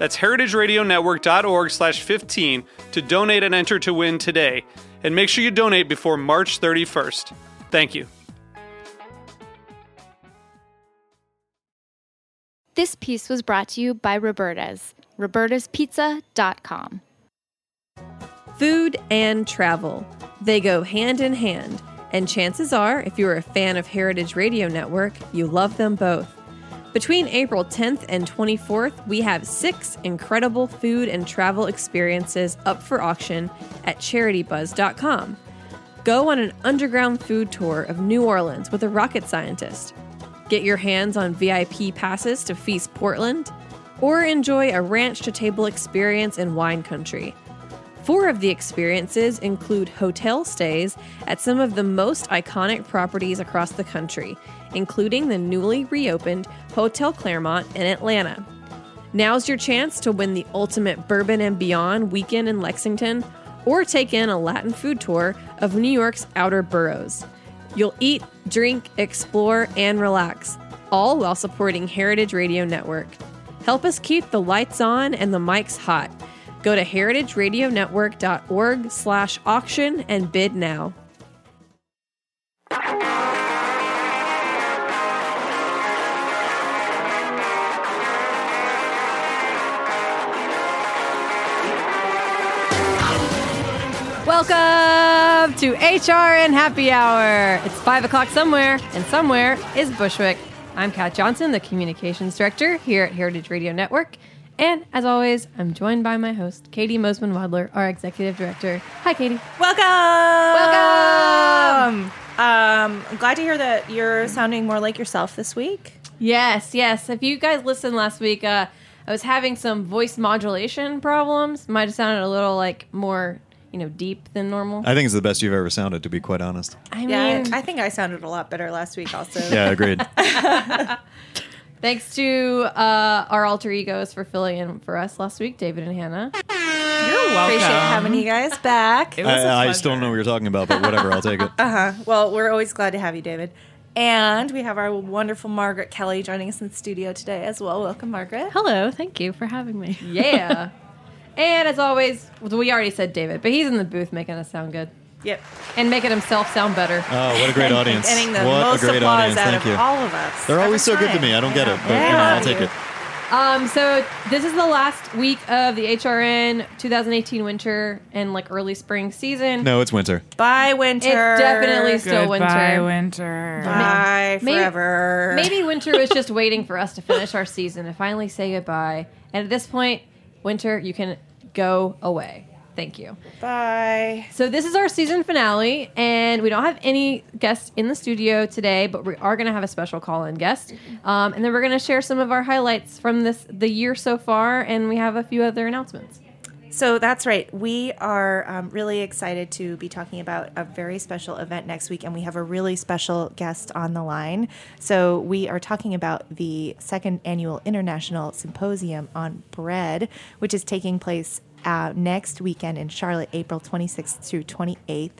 That's heritageradionetwork.org slash 15 to donate and enter to win today. And make sure you donate before March 31st. Thank you. This piece was brought to you by Roberta's, robertaspizza.com. Food and travel. They go hand in hand. And chances are, if you're a fan of Heritage Radio Network, you love them both. Between April 10th and 24th, we have six incredible food and travel experiences up for auction at charitybuzz.com. Go on an underground food tour of New Orleans with a rocket scientist. Get your hands on VIP passes to Feast Portland, or enjoy a ranch to table experience in wine country. Four of the experiences include hotel stays at some of the most iconic properties across the country, including the newly reopened Hotel Claremont in Atlanta. Now's your chance to win the ultimate Bourbon and Beyond weekend in Lexington or take in a Latin food tour of New York's outer boroughs. You'll eat, drink, explore, and relax, all while supporting Heritage Radio Network. Help us keep the lights on and the mics hot. Go to heritageradionetwork.org slash auction and bid now. Welcome to HRN Happy Hour. It's 5 o'clock somewhere, and somewhere is Bushwick. I'm Kat Johnson, the Communications Director here at Heritage Radio Network. And as always, I'm joined by my host, Katie Mosman Wadler, our Executive Director. Hi, Katie. Welcome. Welcome. Um, I'm glad to hear that you're sounding more like yourself this week. Yes, yes. If you guys listened last week, uh, I was having some voice modulation problems. Might have sounded a little like more, you know, deep than normal. I think it's the best you've ever sounded, to be quite honest. I Yeah, mean, I think I sounded a lot better last week also. Yeah, agreed. thanks to uh, our alter egos for filling in for us last week, David and Hannah. You're welcome. Appreciate having you guys back. It was a I, I still don't know what you're talking about, but whatever, I'll take it. Uh huh. Well, we're always glad to have you, David. And we have our wonderful Margaret Kelly joining us in the studio today as well. Welcome, Margaret. Hello, thank you for having me. Yeah. And as always, we already said David, but he's in the booth making us sound good Yep. and making himself sound better. Oh, what a great audience. Getting the what most a great applause audience. out Thank of you. all of us. They're always so every good to me. I don't get it, but you know, I'll take it. Um, so this is the last week of the HRN 2018 winter and like early spring season. No, it's winter. Bye, winter. It's definitely still Goodbye, winter. Bye winter. Bye Maybe- forever. Maybe winter was just waiting for us to finish our season and finally say goodbye. And at this point, winter, you can go away. Thank you. Bye. So this is our season finale, and we don't have any guests in the studio today, but we are going to have a special call-in guest, um, and then we're going to share some of our highlights from this the year so far, and we have a few other announcements. So that's right. We are um, really excited to be talking about a very special event next week, and we have a really special guest on the line. So we are talking about the second annual International Symposium on Bread, which is taking place uh, next weekend in Charlotte, April 26th through 28th.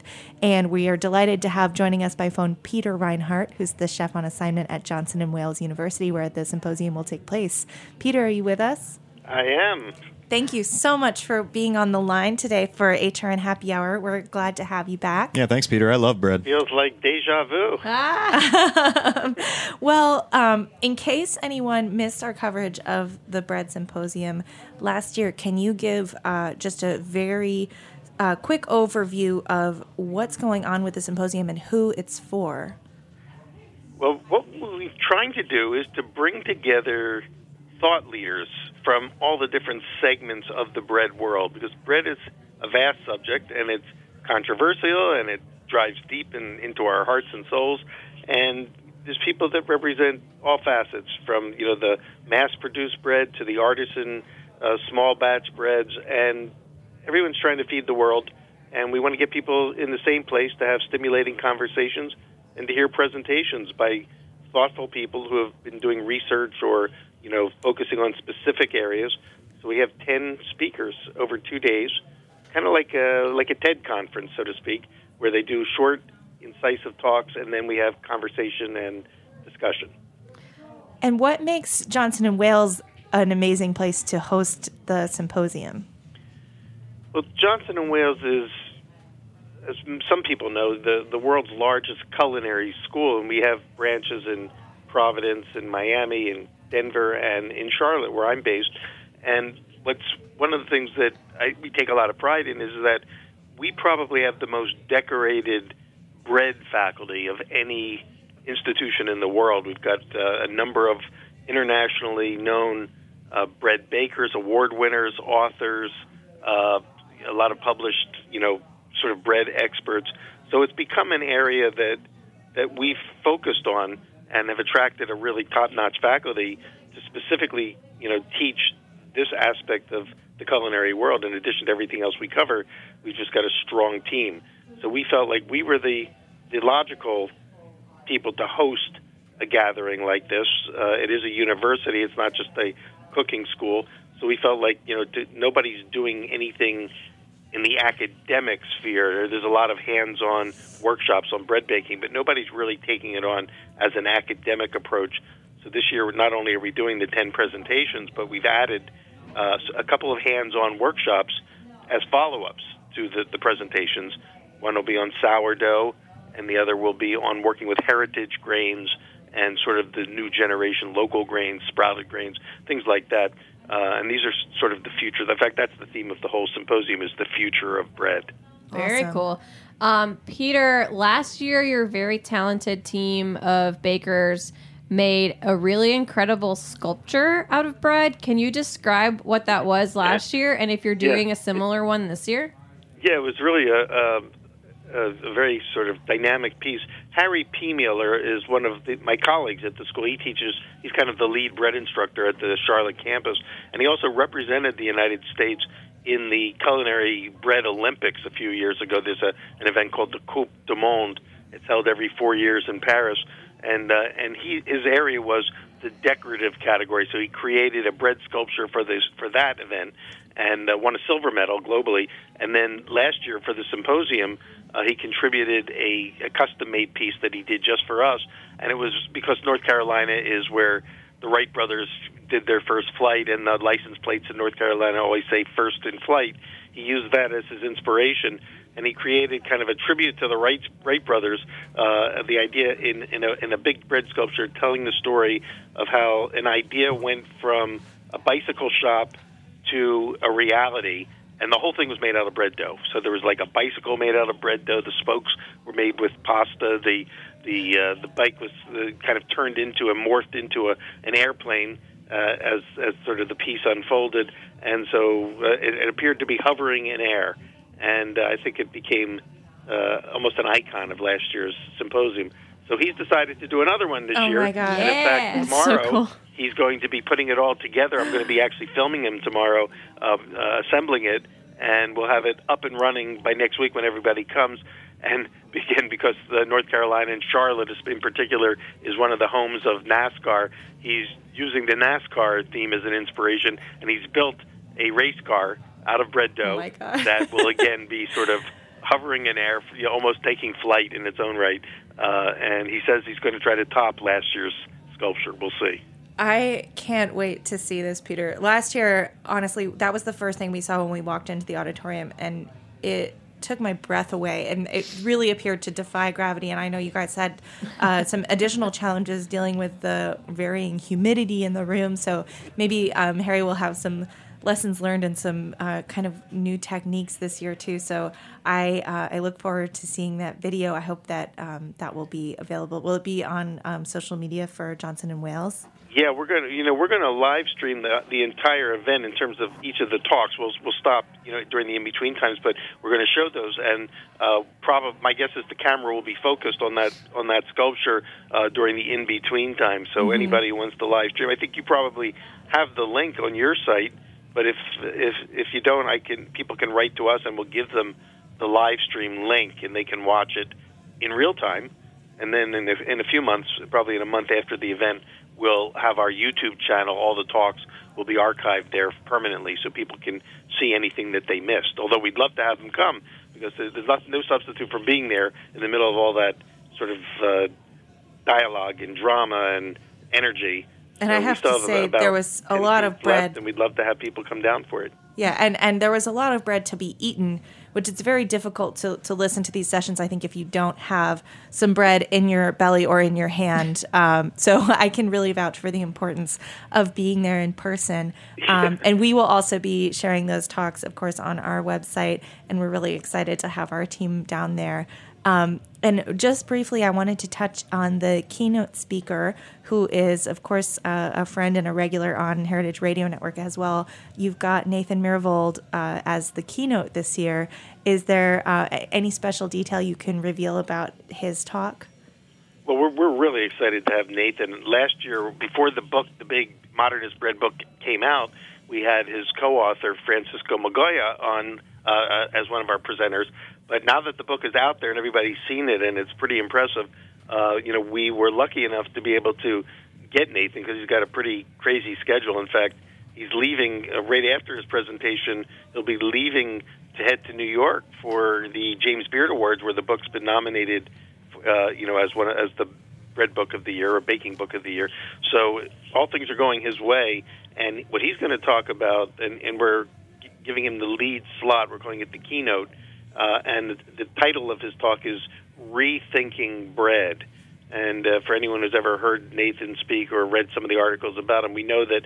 And we are delighted to have joining us by phone Peter Reinhart, who's the chef on assignment at Johnson and Wales University, where the symposium will take place. Peter, are you with us? I am. Thank you so much for being on the line today for HRN Happy Hour. We're glad to have you back. Yeah, thanks, Peter. I love bread. Feels like deja vu. Well, um, in case anyone missed our coverage of the Bread Symposium last year, can you give uh, just a very a quick overview of what's going on with the symposium and who it's for. Well, what we're trying to do is to bring together thought leaders from all the different segments of the bread world because bread is a vast subject and it's controversial and it drives deep in, into our hearts and souls. And there's people that represent all facets from you know the mass-produced bread to the artisan uh, small batch breads, and everyone's trying to feed the world. And we want to get people in the same place to have stimulating conversations and to hear presentations by thoughtful people who have been doing research or you know focusing on specific areas. So we have ten speakers over two days, kind of like a like a TED conference, so to speak, where they do short, incisive talks, and then we have conversation and discussion. And what makes Johnson and Wales an amazing place to host the symposium? Well, Johnson and Wales is, as some people know, the the world's largest culinary school, and we have branches in Providence, in Miami, in Denver, and in Charlotte, where I'm based. And what's one of the things that I, we take a lot of pride in is that we probably have the most decorated bread faculty of any institution in the world. We've got uh, a number of internationally known uh, bread bakers, award winners, authors, uh, a lot of published, you know, sort of bread experts. So it's become an area that that we've focused on and have attracted a really top-notch faculty to specifically, you know, teach this aspect of the culinary world. In addition to everything else we cover, we've just got a strong team. So we felt like we were the the logical people to host a gathering like this. Uh, it is a university; it's not just a cooking school. So we felt like you know to, nobody's doing anything in the academic sphere. There's a lot of hands-on workshops on bread baking, but nobody's really taking it on as an academic approach. So this year, not only are we doing the 10 presentations, but we've added uh, a couple of hands-on workshops as follow-ups to the, the presentations. One will be on sourdough, and the other will be on working with heritage grains and sort of the new generation local grains, sprouted grains, things like that. Uh, and these are sort of the future. In fact, that's the theme of the whole symposium: is the future of bread. Very Awesome. cool. Um, Peter, last year your very talented team of bakers made a really incredible sculpture out of bread. Can you describe what that was last year and if you're doing a similar one this year? Yeah, it was really a, a, a, very sort of dynamic piece. Harry Peemoeller is one of the, my colleagues at the school. He teaches, he's kind of the lead bread instructor at the Charlotte campus, and he also represented the United States in the Culinary Bread Olympics a few years ago. There's a, an event called the Coupe du Monde. It's held every four years in Paris, and uh, and he his area was the decorative category. So he created a bread sculpture for this for that event, and uh, won a silver medal globally. And then last year for the symposium, uh, he contributed a, a custom-made piece that he did just for us, and it was because North Carolina is where the Wright brothers did their first flight, and the license plates in North Carolina always say "first in flight." He used that as his inspiration, and he created kind of a tribute to the Wright, Wright brothers. Uh, the idea in in a, in a big bread sculpture, telling the story of how an idea went from a bicycle shop to a reality. And the whole thing was made out of bread dough. So there was like a bicycle made out of bread dough. The spokes were made with pasta. The the uh, the bike was uh, kind of turned into a morphed into a an airplane uh, as as sort of the piece unfolded. And so uh, it, it appeared to be hovering in air. And uh, I think it became uh, almost an icon of last year's symposium. So he's decided to do another one this Oh year. my God. And in fact, Yeah, so tomorrow cool. he's going to be putting it all together. I'm going to be actually filming him tomorrow, um, uh, assembling it, and we'll have it up and running by next week when everybody comes. And again, because uh, North Carolina and Charlotte, is- in particular, is one of the homes of NASCAR, he's using the NASCAR theme as an inspiration, and he's built a race car out of bread dough God. that will again be sort of hovering in air, almost taking flight in its own right. Uh, and he says he's going to try to top last year's sculpture. We'll see. I can't wait to see this, Peter. Last year, honestly, that was the first thing we saw when we walked into the auditorium, and it took my breath away. And it really appeared to defy gravity. And I know you guys had uh, some additional challenges dealing with the varying humidity in the room. So maybe um, Harry will have some lessons learned and some uh, kind of new techniques this year too. So I uh, I look forward to seeing that video. I hope that um, that will be available. Will it be on um, social media for Johnson and Wales? Yeah, we're gonna you know we're gonna live stream the the entire event in terms of each of the talks. We'll we'll stop you know during the in between times, but we're gonna show those. And uh, probably my guess is the camera will be focused on that on that sculpture uh, during the in between time. So anybody who wants to live stream, I think you probably have the link on your site. But if if if you don't, I can people can write to us and we'll give them the live stream link and they can watch it in real time. And then in a, in a few months, probably in a month after the event, we'll have our YouTube channel. All the talks will be archived there permanently, so people can see anything that they missed. Although we'd love to have them come because there's not, no substitute for being there in the middle of all that sort of uh, dialogue and drama and energy. And So I have to say, about there was a lot of bread. and we'd love to have people come down for it. Yeah, and and there was a lot of bread to be eaten, which it's very difficult to to listen to these sessions. I think if you don't have some bread in your belly or in your hand, um, so I can really vouch for the importance of being there in person. Um, and we will also be sharing those talks, of course, on our website, and we're really excited to have our team down there. Um, and just briefly, I wanted to touch on the keynote speaker, who is, of course, uh, a friend and a regular on Heritage Radio Network as well. You've got Nathan Myhrvold uh, as the keynote this year. Is there uh, any special detail you can reveal about his talk? Well, we're we're really excited to have Nathan. Last year, before the book, the big modernist bread book came out, we had his co-author Francisco Migoya on uh, uh, as one of our presenters. But now that the book is out there and everybody's seen it and it's pretty impressive, uh, you know, we were lucky enough to be able to get Nathan because he's got a pretty crazy schedule. In fact, he's leaving uh, right after his presentation. He'll be leaving to head to New York for the James Beard Awards, where the book's been nominated uh, you know, as one as the bread book of the year or baking book of the year. So all things are going his way, and what he's going to talk about, and, and we're giving him the lead slot. We're calling it the keynote, uh, and the, title of his talk is "Rethinking Bread." And uh, for anyone who's ever heard Nathan speak or read some of the articles about him, we know that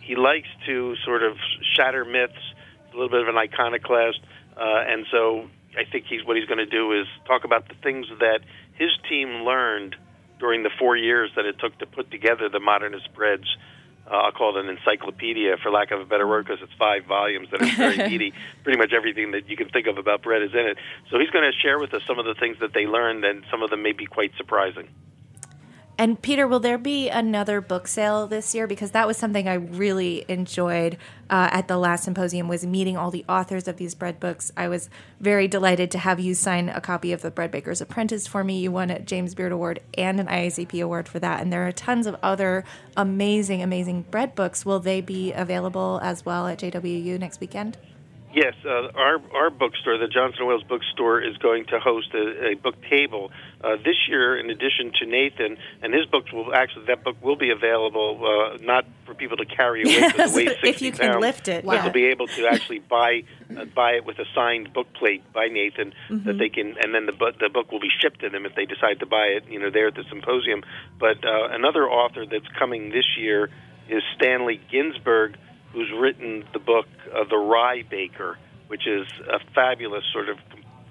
he likes to sort of shatter myths. A little bit of an iconoclast, uh, and so I think he's what he's going to do is talk about the things that his team learned during the four years that it took to put together the modernist breads. Uh, I'll call it an encyclopedia, for lack of a better word, because it's five volumes that are very meaty. Pretty much everything that you can think of about bread is in it. So he's going to share with us some of the things that they learned, and some of them may be quite surprising. And Peter, will there be another book sale this year? Because that was something I really enjoyed uh, at the last symposium was meeting all the authors of these bread books. I was very delighted to have you sign a copy of the Bread Baker's Apprentice for me. You won a James Beard Award and an IACP award for that. And there are tons of other amazing, amazing bread books. Will they be available as well at JWU next weekend? Yes, uh, our our bookstore, the Johnson Wales Bookstore, is going to host a, a book table uh, this year. In addition to Nathan and his books, will actually that book will be available uh, not for people to carry away Yes, because it weighs if 60 you can pounds, lift it, but yeah. to be able to actually buy uh, buy it with a signed book plate by Nathan Mm-hmm. that they can, and then the bu- the book will be shipped to them if they decide to buy it. You know, there at the symposium. But uh, another author that's coming this year is Stanley Ginsberg who's written the book uh, The Rye Baker, which is a fabulous sort of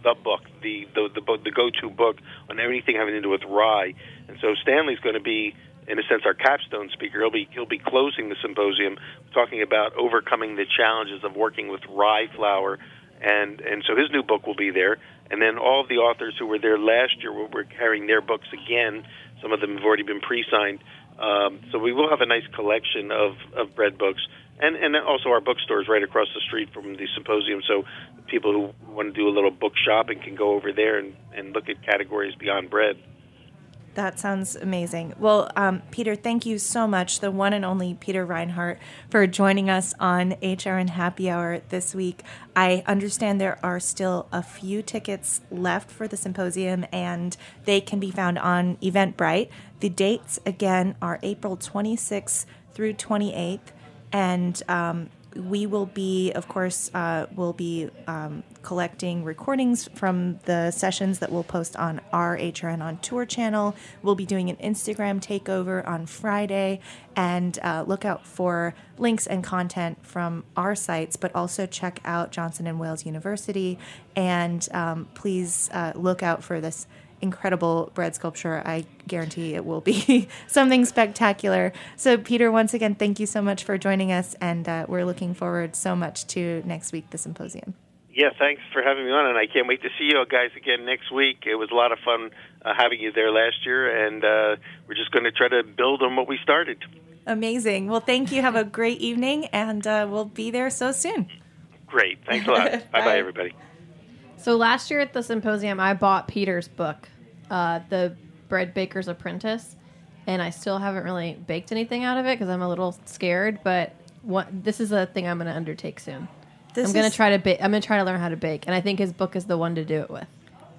the book, the the the, the go-to book on everything having to do with rye. And so Stanley's going to be, in a sense, our capstone speaker. He'll be he'll be closing the symposium, talking about overcoming the challenges of working with rye flour, and and so his new book will be there. And then all of the authors who were there last year will, were carrying their books again. Some of them have already been pre-signed. Um, so we will have a nice collection of, of bread books, and and also our bookstore is right across the street from the symposium. So people who want to do a little book shopping can go over there and, and look at categories beyond bread. That sounds amazing. Well, um, Peter, thank you so much, the one and only Peter Reinhart, for joining us on HRN Happy Hour this week. I understand there are still a few tickets left for the symposium, and they can be found on Eventbrite. The dates, again, are April 26th through 28th. And um, we will be, of course, uh, we'll be um, collecting recordings from the sessions that we'll post on our HRN on Tour channel. We'll be doing an Instagram takeover on Friday, and uh, look out for links and content from our sites, but also check out Johnson and Wales University, and um, please uh, look out for this incredible bread sculpture. I guarantee it will be something spectacular. So, Peter, once again, thank you so much for joining us, and uh, we're looking forward so much to next week, the symposium. Yeah, thanks for having me on, and I can't wait to see you guys again next week. It was a lot of fun uh, having you there last year, and uh, we're just going to try to build on what we started. Amazing. Well, thank you. Have a great evening, and uh, we'll be there so soon. Great. Thanks a lot. bye Bye. bye, everybody. So last year at the symposium, I bought Peter's book, uh, The Bread Baker's Apprentice, and I still haven't really baked anything out of it because I'm a little scared. But what this is a thing I'm going to undertake soon. This I'm going to try to bake. I'm going to try to learn how to bake, and I think his book is the one to do it with.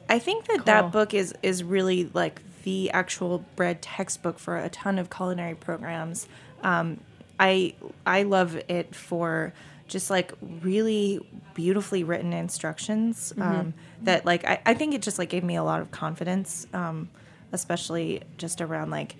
I think that Cool. that book is is really like the actual bread textbook for a ton of culinary programs. Um, I I love it for just like really beautifully written instructions um, that like I, I think it just like gave me a lot of confidence, um, especially just around like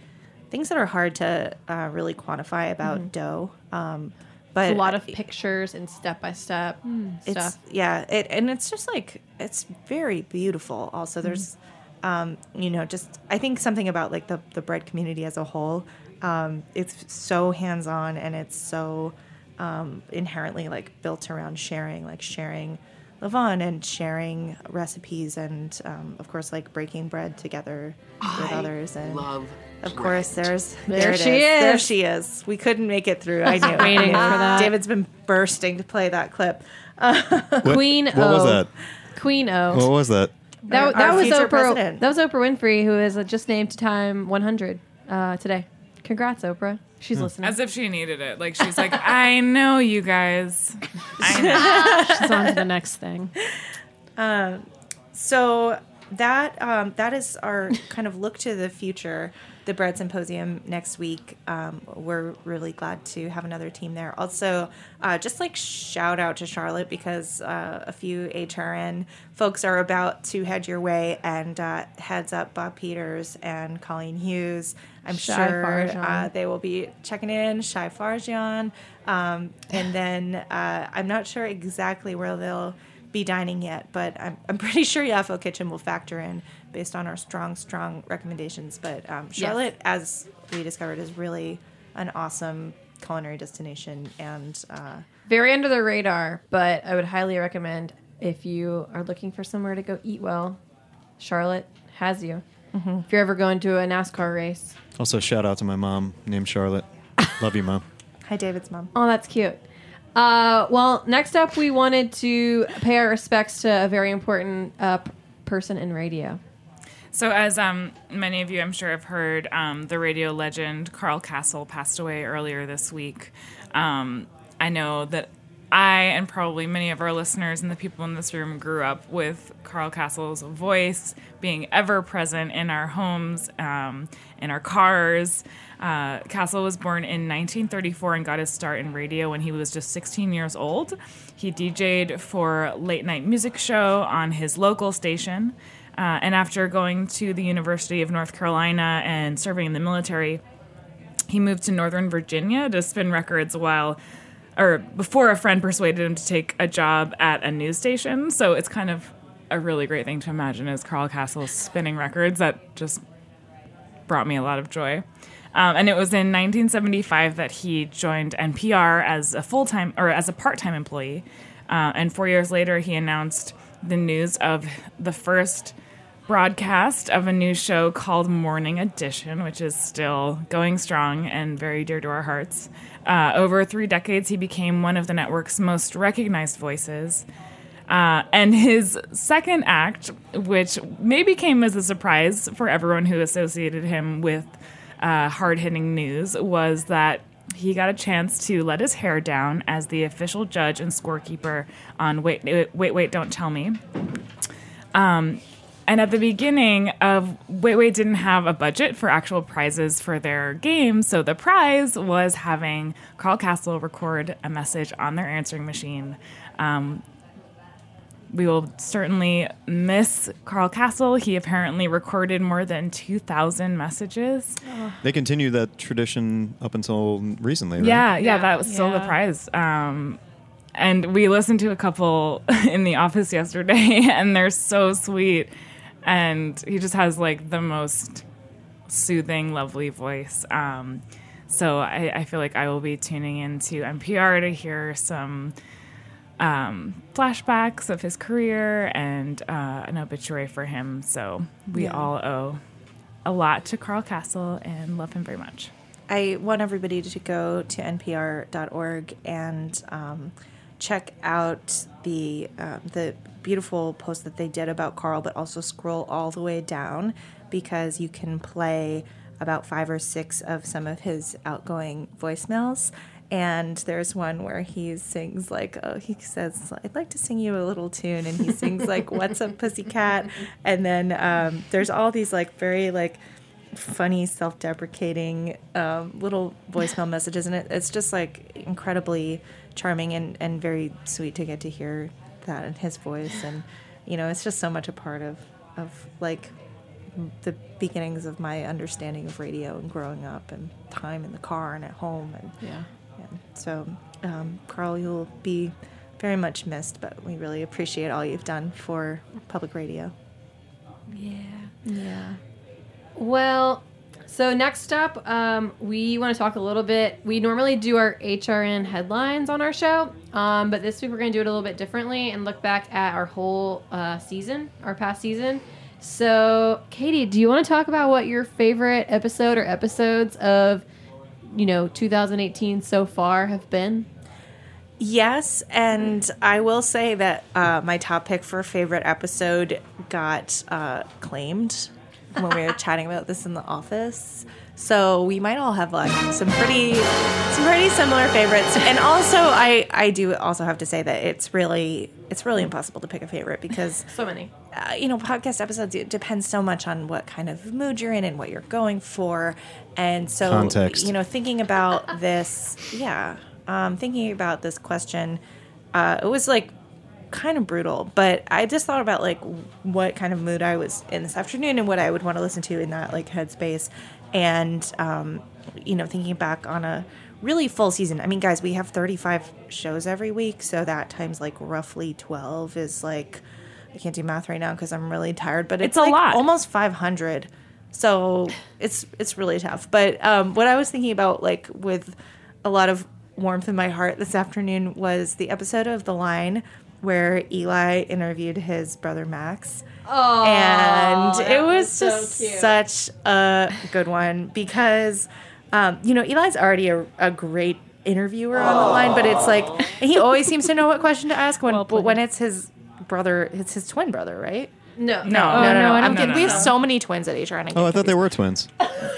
things that are hard to uh, really quantify about dough. Um, but a lot of pictures and step by step it's stuff. yeah it and it's just like it's very beautiful Mm-hmm. also there's um you know just i think something about like the the bread community as a whole um it's so hands-on and it's so um inherently like built around sharing like sharing levain and sharing recipes and um, of course like breaking bread together with others and love of course there's There there, it she There is. she is we couldn't make it through i knew Waiting I knew. for that. david's been bursting to play that clip What, Queen What O. was that? Queen O. What was that? that, Our- that our was Oprah. president. That was Oprah Winfrey, who is uh, just named to Time 100 uh, today. Congrats, Oprah. She's listening. As if she needed it. Like she's like, I know you guys. I know. She's on to the next thing. So that um, that is our kind of look to the future. The Bread Symposium next week. Um, we're really glad to have another team there. Also, uh, just like shout out to Charlotte because uh, a few HRN folks are about to head your way, and uh, heads up Bob Peters and Colleen Hughes. I'm Shai sure uh, they will be checking in. Shai Farjan, um, and then uh, I'm not sure exactly where they'll be dining yet, but I'm, I'm pretty sure Yafo Kitchen will factor in based on our strong, strong recommendations. But um, Charlotte, as we discovered, is really an awesome culinary destination. And uh, Very under the radar, but I would highly recommend if you are looking for somewhere to go eat well, Charlotte has you. Mm-hmm. If you're ever going to a NASCAR race. Also, shout out to my mom named Charlotte. Love you, mom. hi, David's mom. Oh, that's cute. Uh, well, next up, we wanted to pay our respects to a very important uh, p- person in radio. So, as um, many of you, I'm sure, have heard, um, the radio legend Carl Kasell passed away earlier this week. Um, I know that I and probably many of our listeners and the people in this room grew up with Carl Kasell's voice being ever present in our homes, um, in our cars. Uh, Kasell was born in 1934 and got his start in radio when he was just 16 years old. He DJ'd for late night music show on his local station. Uh, and after going to the University of North Carolina and serving in the military, he moved to Northern Virginia to spin records while, or before a friend persuaded him to take a job at a news station. So it's kind of a really great thing to imagine as Carl Kasell spinning records. That just brought me a lot of joy. Um, and it was in 1975 that he joined NPR as a full time or as a part time employee. Uh, and four years later, he announced the news of the first broadcast of a new show called Morning Edition, which is still going strong and very dear to our hearts. Uh, over three decades, he became one of the network's most recognized voices. Uh, and his second act, which maybe came as a surprise for everyone who associated him with uh, hard hitting news, was that he got a chance to let his hair down as the official judge and scorekeeper on Wait, Wait, Wait, Don't Tell Me. Um, and at the beginning of Wait Wait didn't have a budget for actual prizes for their game, so the prize was having Carl Kasell record a message on their answering machine. Um, we will certainly miss Carl Kasell. He apparently recorded more than 2,000 messages. They continue that tradition up until recently, right? Yeah, yeah, that was still the prize. Um, and we listened to a couple in the office yesterday, and they're so sweet. And he just has like the most soothing, lovely voice. Um, so I, I feel like I will be tuning into NPR to hear some um, flashbacks of his career and uh, an obituary for him. So we all owe a lot to Carl Kasell and love him very much. I want everybody to go to npr.org and um, check out the um, the beautiful post that they did about Carl, but also scroll all the way down because you can play about five or six of some of his outgoing voicemails. And there's one where he sings like, oh, he says, "I'd like to sing you a little tune," and he sings like, "What's up, pussycat?" And then um, there's all these like very like funny, self-deprecating um, little voicemail messages, and it, it's just like incredibly charming and, and very sweet to get to hear that in his voice, and you know, it's just so much a part of of like the beginnings of my understanding of radio and growing up, and time in the car and at home, and Yeah. And so, um, Carl, you'll be very much missed, but we really appreciate all you've done for public radio. Yeah. Yeah. Well, so next up, um, we want to talk a little bit. We normally do our HRN headlines on our show, um, but this week we're going to do it a little bit differently and look back at our whole uh, season, our past season. So, Katie, do you want to talk about what your favorite episode or episodes of, you know, 2018 so far have been? Yes, and I will say that uh, my top pick for favorite episode got uh, claimed when we were chatting about this in the office. So we might all have like some pretty, some pretty similar favorites. And also, I I do also have to say that it's really it's really impossible to pick a favorite because So many. uh, you know, podcast episodes it depends so much on what kind of mood you're in and what you're going for, and so Context. you know, thinking about this, yeah, um, thinking about this question, uh, it was like kind of brutal, but I just thought about like what kind of mood I was in this afternoon and what I would want to listen to in that like headspace, and um, you know, thinking back on a really full season. I mean, guys, we have 35 shows every week, so that times like roughly 12 is like I can't do math right now because I'm really tired, but it's, It's a like lot. almost 500. So it's it's really tough. But um, what I was thinking about, like with a lot of warmth in my heart this afternoon, was the episode of The Line where Eli interviewed his brother Max. Oh, and it was, was just cute. such a good one because um, you know Eli's already a, a great interviewer on the line, but it's like he always seems to know what question to ask when but when it's his brother, it's his twin brother, right? No, No. No, Oh, no, no. no, I I'm don't kidding. think we have so. so many twins at HR. and Oh, I thought they confused. were twins.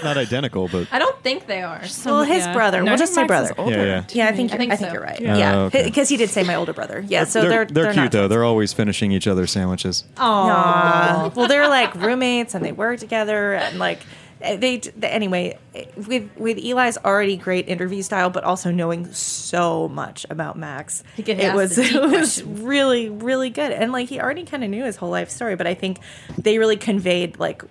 Not identical, but I don't think they are. Well, his Yeah. brother. No, we'll just think say Max is brother. yeah, yeah. Yeah, I think I I think think, so. you're right. Yeah. Yeah, Oh, okay. because he did say my older brother. Yeah, so they're they're they're, not cute though. twins. They're always finishing each other's sandwiches. Aw. Well, they're like roommates and they work together and like they, anyway with with Eli's already great interview style, but also knowing so much about Max, it was it was questions. really really good. And like he already kind of knew his whole life story, but I think they really conveyed like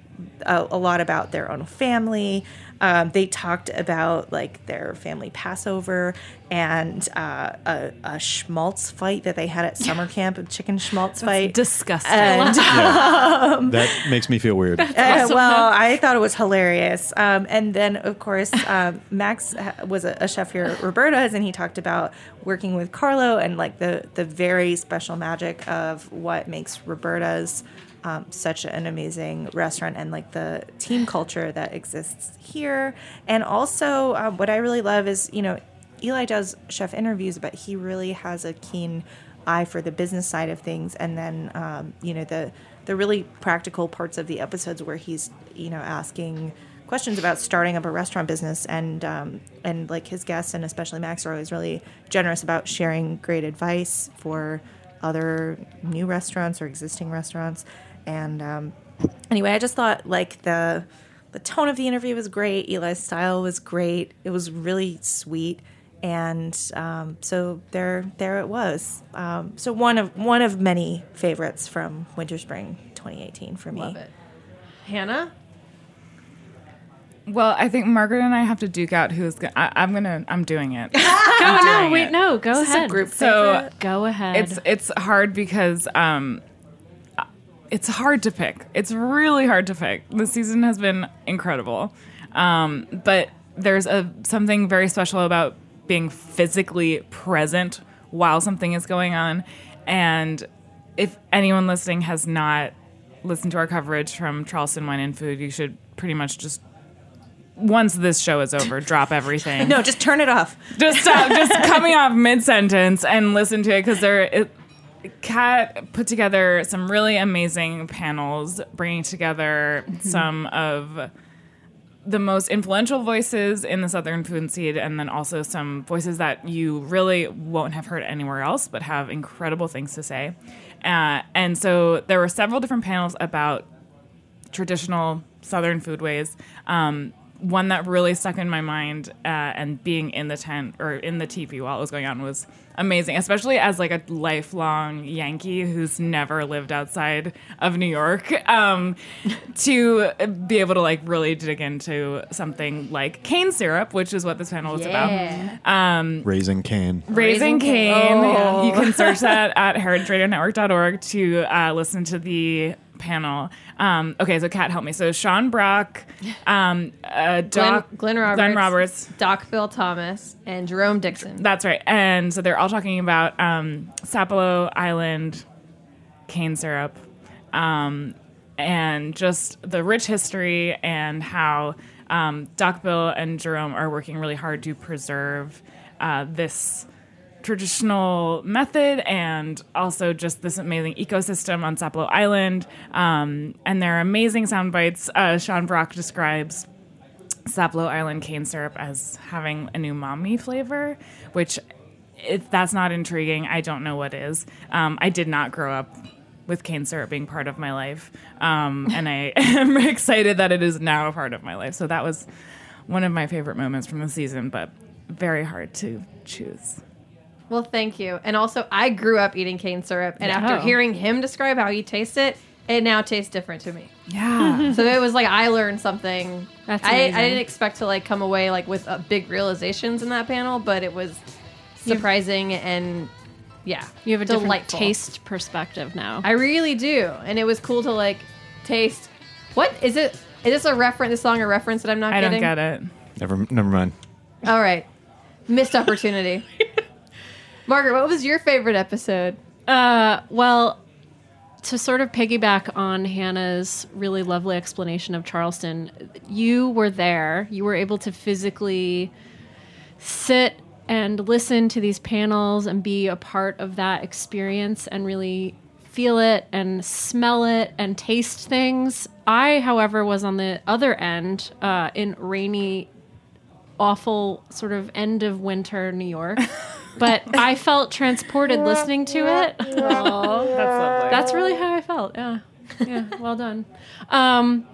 a, a lot about their own family. Um, they talked about like their family Passover and uh, a, a schmaltz fight that they had at summer camp, a chicken schmaltz fight. Disgusting. And That makes me feel weird. uh, well, I thought it was hilarious. Um, and then, of course, um, Max was a, a chef here at Roberta's, and he talked about working with Carlo and like the the very special magic of what makes Roberta's um, such an amazing restaurant and like the team culture that exists here. And also, um, what I really love is you know Eli does chef interviews, but he really has a keen eye for the business side of things, and then um, you know the the really practical parts of the episodes where he's you know asking questions about starting up a restaurant business, and um, and like his guests and especially Max are always really generous about sharing great advice for other new restaurants or existing restaurants. And um, anyway, I just thought like the the tone of the interview was great. Eli's style was great. It was really sweet, and um, so there there it was. Um, so one of one of many favorites from Winter Spring 2018 for me. Love it. Hannah? Well, I think Margaret and I have to duke out who's gonna. I, I'm gonna. I'm doing it. Oh no, doing wait, it. no, go This is a ahead. group So favorite. Go ahead. it's it's hard because um, it's hard to pick. It's really hard to pick. The season has been incredible, um, but there's a something very special about being physically present while something is going on, and if anyone listening has not listened to our coverage from Charleston Wine and Food, you should pretty much just once this show is over, drop everything no, just turn it off. just stop just coming off mid sentence and listen to it because there it, Kat put together some really amazing panels, bringing together some of the most influential voices in the Southern food scene, and then also some voices that you really won't have heard anywhere else, but have incredible things to say. Uh, and so there were several different panels about traditional Southern foodways. Um, one that really stuck in my mind uh, and being in the tent or in the teepee while it was going on was amazing, especially as like a lifelong Yankee who's never lived outside of New York. Um, to be able to like really dig into something like cane syrup, which is what this panel was Yeah. about. Um, Raising Cane. Raising Raising Cane. Cane. You can search that at heritageradionetwork.org to uh, listen to the panel. Um, okay, so Kat, help me. So Sean Brock, um, uh, Glenn, Doc, Glenn Roberts. Glenn Roberts. Doc Bill Thomas. And Jerome Dixon. That's right. And so they're all talking about um, Sapelo Island cane syrup um, and just the rich history and how um, Doc Bill and Jerome are working really hard to preserve uh, this traditional method and also just this amazing ecosystem on Sapelo Island. Um, and their amazing sound bites. Uh, Sean Brock describes Sapelo Island cane syrup as having an umami flavor, which if that's not intriguing, I don't know what is. Um, I did not grow up with cane syrup being part of my life, um, and I am excited that it is now a part of my life. So that was one of my favorite moments from the season, but very hard to choose. Well, thank you. And also, I grew up eating cane syrup, and after hearing him describe how he tastes it, it now tastes different to me. Yeah. so it was like I learned something. That's I, I didn't expect to like come away like with uh, big realizations in that panel, but it was surprising and yeah, you have a different taste perspective now. I really do, and it was cool to like taste. What is it? Is this a reference? This song a reference that I'm not I getting? I don't get it. Never, never mind. All right, missed opportunity. Margaret, what was your favorite episode? Uh, well, to sort of piggyback on Hannah's really lovely explanation of Charleston, you were there. You were able to physically sit and listen to these panels and be a part of that experience and really feel it and smell it and taste things. I, however, was on the other end uh, in rainy, awful sort of end of winter New York. But I felt transported listening to it. That's lovely. That's really how I felt. Yeah, yeah. Well done. Um,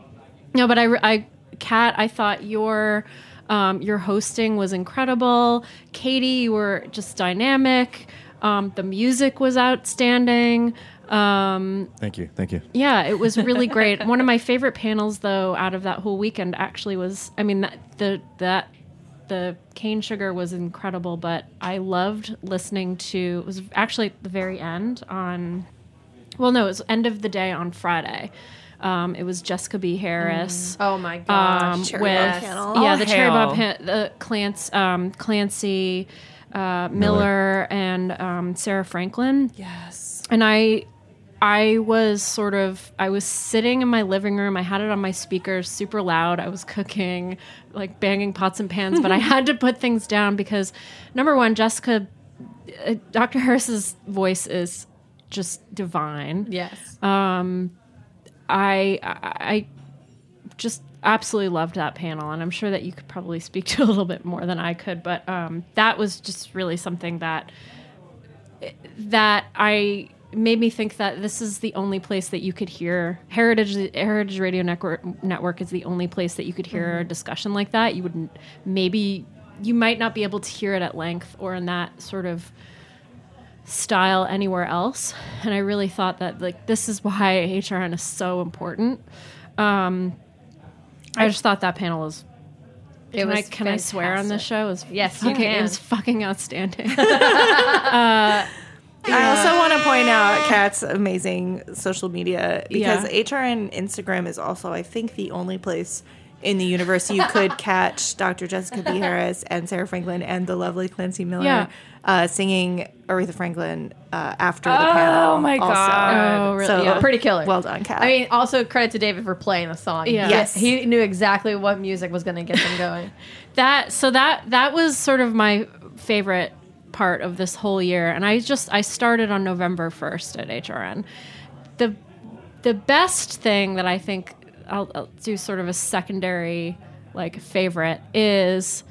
no, but I, I, Kat, I thought your, um, your hosting was incredible. Katie, you were just dynamic. Um, the music was outstanding. Um, Thank you. Thank you. yeah, it was really great. One of my favorite panels, though, out of that whole weekend, actually was. I mean, that the that the cane sugar was incredible, but I loved listening to. It was actually at the very end on. Well, no, it was end of the day on Friday. Um, it was Jessica B. Harris. Oh my gosh, Um, Cherry with Bomb panel. yeah, All the cherry hail. bomb the Clance, um, Klancy, uh, Miller, and um, Sarah Franklin yes. and I I was sort of I was sitting in my living room. I had it on my speakers super loud. I was cooking, like banging pots and pans, but I had to put things down because number one, Jessica uh, Dr. Harris's voice is just divine. yes. I I I just absolutely loved that panel and I'm sure that you could probably speak to a little bit more than I could, but um, that was just really something that that I made me think that this is the only place that you could hear Heritage Heritage Radio Network Network is the only place that you could hear a discussion like that. You wouldn't maybe you might not be able to hear it at length or in that sort of style anywhere else. And I really thought that like this is why HRN is so important. Um, I just thought that panel was. It can I was can I swear on this show? It was Yes, you fucking, can. It was fucking outstanding. I also want to point out Kat's amazing social media because Yeah. HRN Instagram is also, I think, the only place in the universe you could catch Dr. Jessica B. Harris and Sarah Franklin and the lovely Klancy Miller Yeah. uh, singing Aretha Franklin uh, after the panel. Oh my also. God. Oh, really? So Yeah. Pretty killer. Well done, Kat. I mean, also credit to David for playing the song. Yeah. Yes. he knew exactly what music was going to get them going. that so that that was sort of my favorite part of this whole year and i just i started on november 1st at hrn the the best thing that i think I'll, I'll do sort of a secondary like favorite is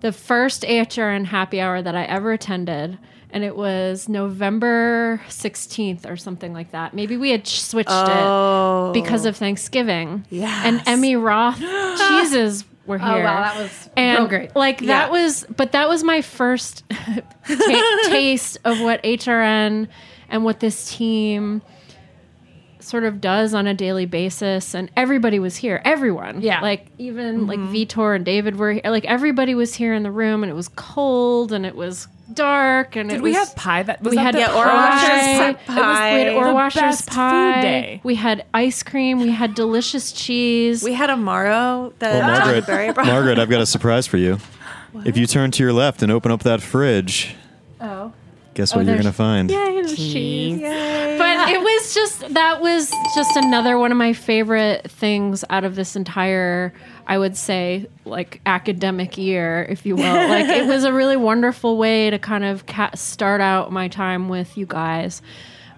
the first hrn happy hour that i ever attended and it was november 16th or something like that. Maybe we had switched it because oh. of thanksgiving. Yes. and Emmi Roth cheeses were here Oh wow, that was and real great. like Yeah. that was but that was my first ta- taste of what hrn and what this team sort of does on a daily basis and everybody was here everyone Yeah. like even like mm-hmm. vitor and david were here like everybody was here in the room and it was cold and it was dark and Did it we was have pie? That was we that had the pie. Oro Washer's It was- we had pie. Oro The Washer's best food pie. day. We had ice cream. We had delicious cheese. we had a Maro that Well, Margaret, Margaret, I've got a surprise for you. If you turn to your left and open up that fridge, oh. guess oh, what you're gonna find? Yay, there's cheese. But it was just that was just another one of my favorite things out of this entire I would say like academic year, if you will. Like it was a really wonderful way to kind of ca- start out my time with you guys.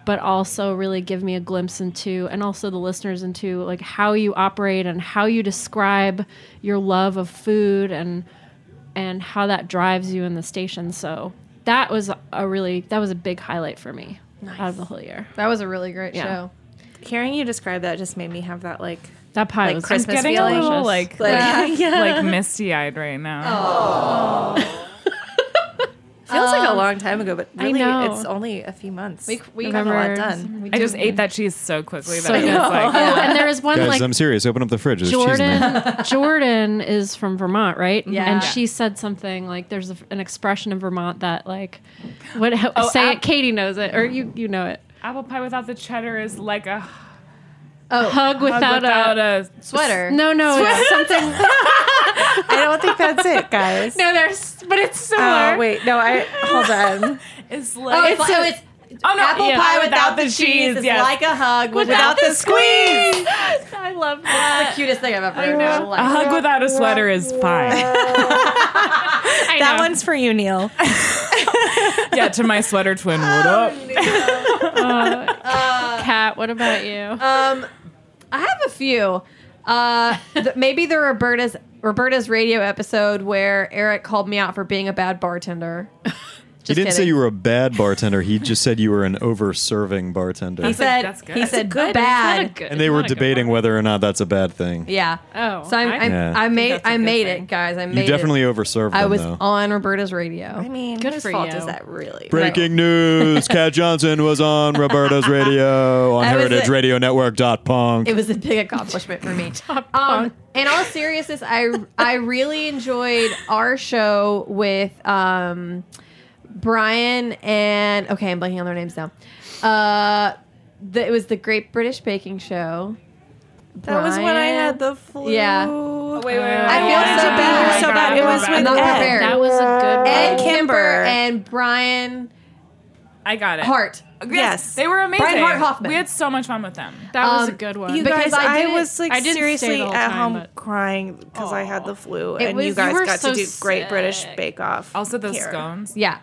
But also really give me a glimpse into, and also the listeners into, like how you operate and how you describe your love of food and and how that drives you in the station. So that was a really that was a big highlight for me out of the whole year. That was a really great Yeah. show. Hearing you describe that just made me have that like That pie Like was Christmas Getting a feeling. little like Like- like, like misty eyed right now. Feels like a um, long time ago, but I really know. it's only a few months. We- we got a lot November- done. I just ate that cheese so quickly that So I was good. like, Oh, and there is one Guys, like I'm serious. Open up the fridge. There's cheese in there. Jordan. Jordan is from Vermont, right? Yeah. And Yeah. she said something like, "There's a, an expression in Vermont that like, what? How, Oh, say ab- it. Katie knows it, or you you know it. apple pie without the cheddar is like a Oh, Hug without, without a, a sweater. no, no, it's something. I don't think that's it, guys. no, there's, but it's similar. Oh wait, no, I hold on. is Oh, it's, like, oh, it's oh no apple yeah. pie without, the cheese. It's yes. like a hug without, the squeeze. I love that. the cutest thing I've ever heard. in my a life. hug without a sweater is fine. I That know. one's for you, Neil. yeah, to my sweater twin. What up? Kat. What about you? Um, I have a few. Uh, th- maybe the Roberta's Roberta's radio episode where Eric called me out for being a bad bartender. He didn't say you were a bad bartender. He just said you were an over-serving bartender. He said that's good. he That's said Good. Bad. good- and they were not a good debating whether or not that's a bad thing. Yeah. Oh, So I'm, I- I'm, Yeah. I made that's a I good made thing. it, guys. I made it. You definitely it. overserved I them, was though. on Roberta's radio. I mean, Good whose for fault you. is that really? Breaking news: Kat Johnson was on Roberta's radio on That was it. heritageradionetwork.punk. It was a big accomplishment for me. Top Um, in all seriousness, I I really enjoyed our show with um, Brian and okay, I'm blanking on their names now. Uh, the, it was the Great British Baking Show. That was when I had the flu. Yeah. wait, wait, wait. I feel wait, so bad. So bad. It was with Ed. That was a good one. Ed Kimber. Kimber and Brian I got it. Hart. Yes. they were amazing. Brian Hart Hoffman. We had so much fun with them. That was a Um, good one. You Because guys, I I, didn't- was like I didn't seriously the at time, home but- crying because I had the flu, It and was- you you guys were got so to do Great British. Bake Off. Also the here. scones. Yeah.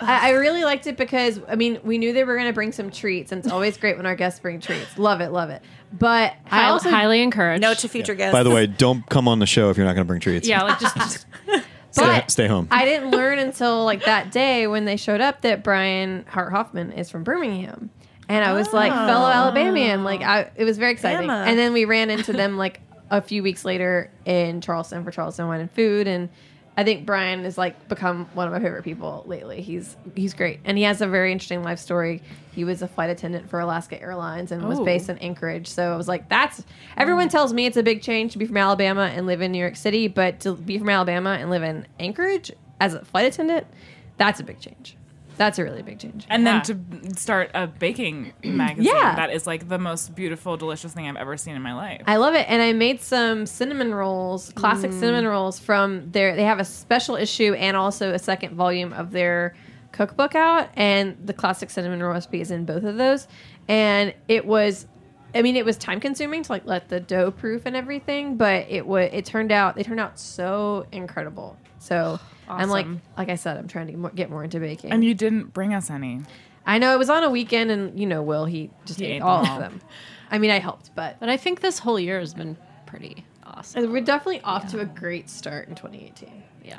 I, I really liked it because I mean we knew they were going to bring some treats, and it's always great when our guests bring treats. Love it, love it. But I Hi- also highly encourage. No to future guests. By the way, don't come on the show if you're not going to bring treats. yeah, like just, just Stay, stay home. I didn't learn until like that day when they showed up that Brian Hart Hoffman is from Birmingham. And I was like fellow ah. Alabamian. Like I it was very exciting. Bama. And then we ran into them like a few weeks later in Charleston for Charleston Wine and Food and I think Brian has like become one of my favorite people lately. He's he's great, and he has a very interesting life story. He was a flight attendant for Alaska Airlines and was Oh. based in Anchorage. So I was like, that's everyone oh. tells me it's a big change to be from Alabama and live in New York City, but to be from Alabama and live in Anchorage as a flight attendant, that's a big change. That's a really big change. And Yeah. then to start a baking magazine Yeah. that is like the most beautiful, delicious thing I've ever seen in my life. I love it. And I made some cinnamon rolls, classic mm. cinnamon rolls from their they have a special issue and also a second volume of their cookbook out and the classic cinnamon roll recipe is in both of those. And it was I mean it was time consuming to like let the dough proof and everything, but it would it turned out they turned out so incredible. So I'm like like I said, I'm trying to get more, get more into baking. and you didn't bring us any. I know it was on a weekend and you know Will he just He ate, ate all of them. I mean I helped, but But I think this whole year has been pretty awesome. we're definitely off to a great start in 2018. Yeah.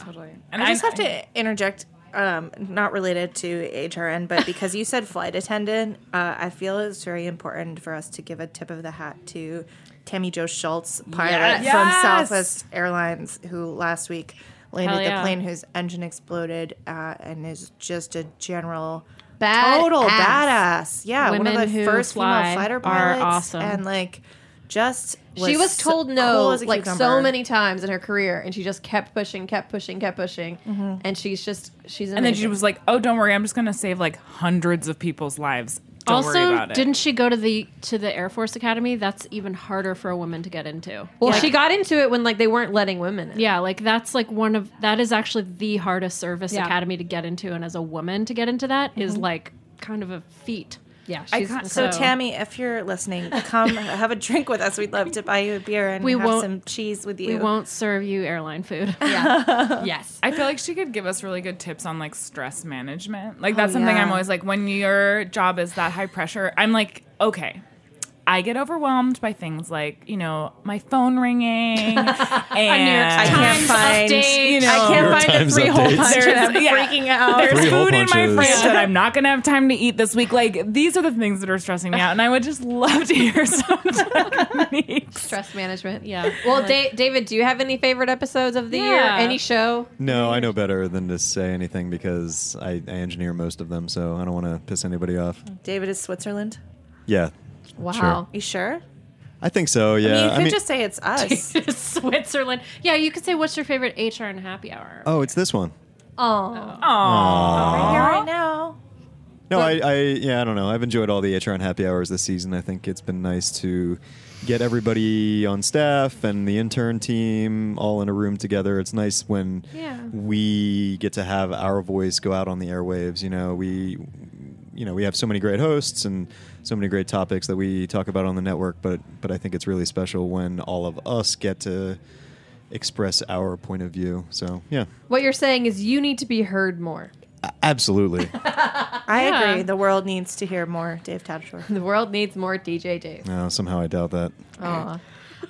And I just have to interject, um, not related to HRN, but because you said flight attendant, uh, I feel it's very important for us to give a tip of the hat to Tammie Jo Shults, pilot Yes. from Yes. Southwest Airlines, who last week landed Hell the yeah. plane whose engine exploded uh, and is just a general. Bad Total ass. badass, yeah. Women one of the who first fly female fighter are pilots, awesome. and like just she was so told no cool as a like so cucumber. many times in her career, and she just kept pushing, kept pushing, kept pushing, and she's just she's and then she was like, "Oh, don't worry, I'm just gonna save like hundreds of people's lives. Don't worry also, about didn't she go to the to the Air Force Academy? That's even harder for a woman to get into. well, Like, she got into it when like they weren't letting women. In. Yeah, like that's like one of that is actually the hardest service Yeah. academy to get into, and as a woman to get into that is mm-hmm. like kind of a feat. Yeah. She's can't- So So- Tammy, if you're listening, come have a drink with us. We'd love to buy you a beer and We have won't- some cheese with you. We won't serve you airline food. yeah. yes. I feel like she could give us really good tips on like stress management. Like oh, that's Oh, something I'm always like when your job is that high pressure, I'm like, okay. I get overwhelmed by things like, you know, my phone ringing and I can't find. you know, I can't York find Times a three hole updates. punch. and I'm yeah. freaking out. There's Three food in my punches. fridge that I'm not gonna have time to eat this week. Like these are the things that are stressing me out, and I would just love to hear some techniques. Stress management. Yeah. Well, da- David, do you have any favorite episodes of the year? Any show? No, I know better than to say anything because I, I engineer most of them, so I don't want to piss anybody off. David is Switzerland. Yeah. Wow. Sure. You sure? I think so, yeah. I mean, you I could mean- just say it's us. Switzerland. Yeah, you could say what's your favorite HRN happy hour? oh, it's this one. Oh. Right here, right now. No, I, I, yeah, I don't know. I've enjoyed all the HRN happy hours this season. I think it's been nice to get everybody on staff and the intern team all in a room together. It's nice when Yeah. we get to have our voice go out on the airwaves. You know, we, you know, we have so many great hosts and so many great topics that we talk about on the network. But, but I think it's really special when all of us get to express our point of view. So, yeah, What you're saying is you need to be heard more. Absolutely. I Yeah. agree. The world needs to hear more Dave Tatasciore. The world needs more DJ Dave. no, somehow I doubt that. Aw.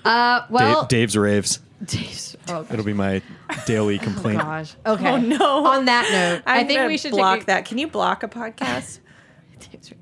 Uh, well, Dave, Dave's raves. Dave's. Oh, It'll be my daily complaint. oh, gosh. Okay. Oh, no. On that note, i I'm think we should block take a, that. Can you block a podcast?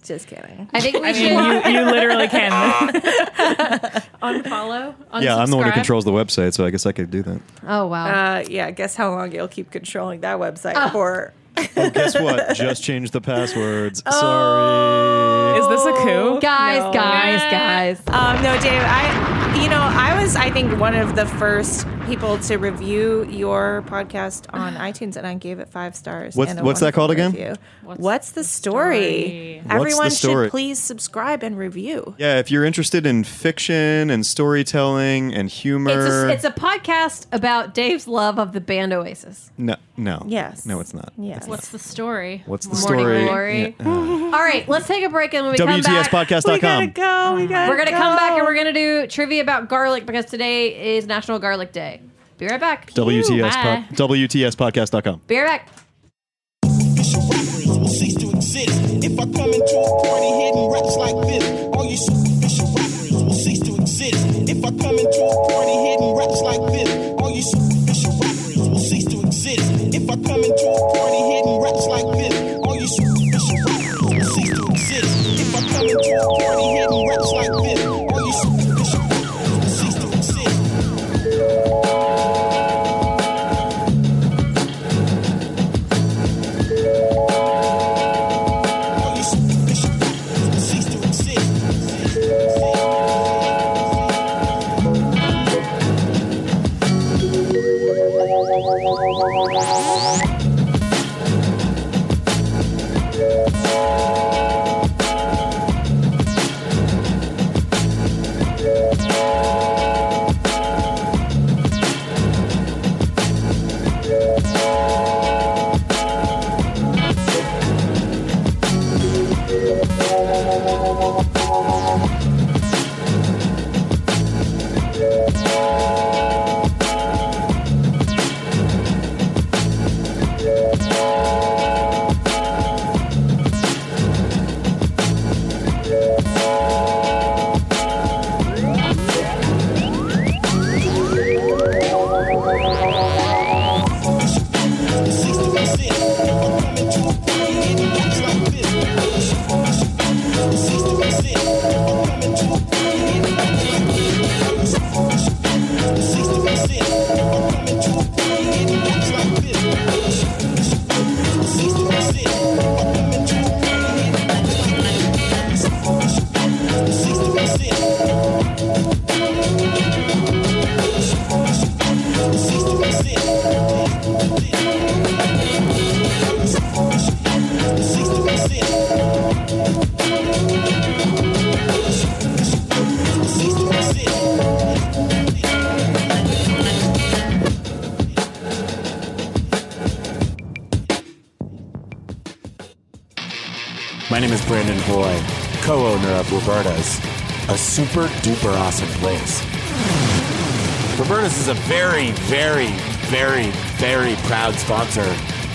Just kidding. I think we I should. mean, you, you literally can. Unfollow? Yeah, I'm the one who controls the website, so I guess I could do that. oh wow. Uh, yeah, guess how long you'll keep controlling that website for? Oh, guess what? Just changed the passwords. Oh. Sorry. Is this a coup? guys, no. guys, guys. Um, no, Dave. I, you know, I was, I think, one of the first people to review your podcast on iTunes, and I gave it five stars. What's- and what's that wonderful called again? What's, What's the story? story? What's Everyone the story? should please subscribe and review. Yeah, if you're interested in fiction and storytelling and humor. It's a, it's a podcast about Dave's love of the band Oasis. no, no. Yes. No, it's not. Yes. What's the story? What's the Morning story? Glory. Yeah. Uh, All right, let's take a break and when we come back, We gotta go. We gotta we're gonna go. come back and we're gonna do trivia about garlic because today is National Garlic Day. Be right back. WTS Bye. pod, WTSpodcast.com. Be right back. Official rappers will cease to exist. If I come into a party hitting raps like this, all you superficial rappers will cease to exist. If I come into a party hitting raps like this, like this. Super duper awesome place. Roberta's is a very, very, very, very proud sponsor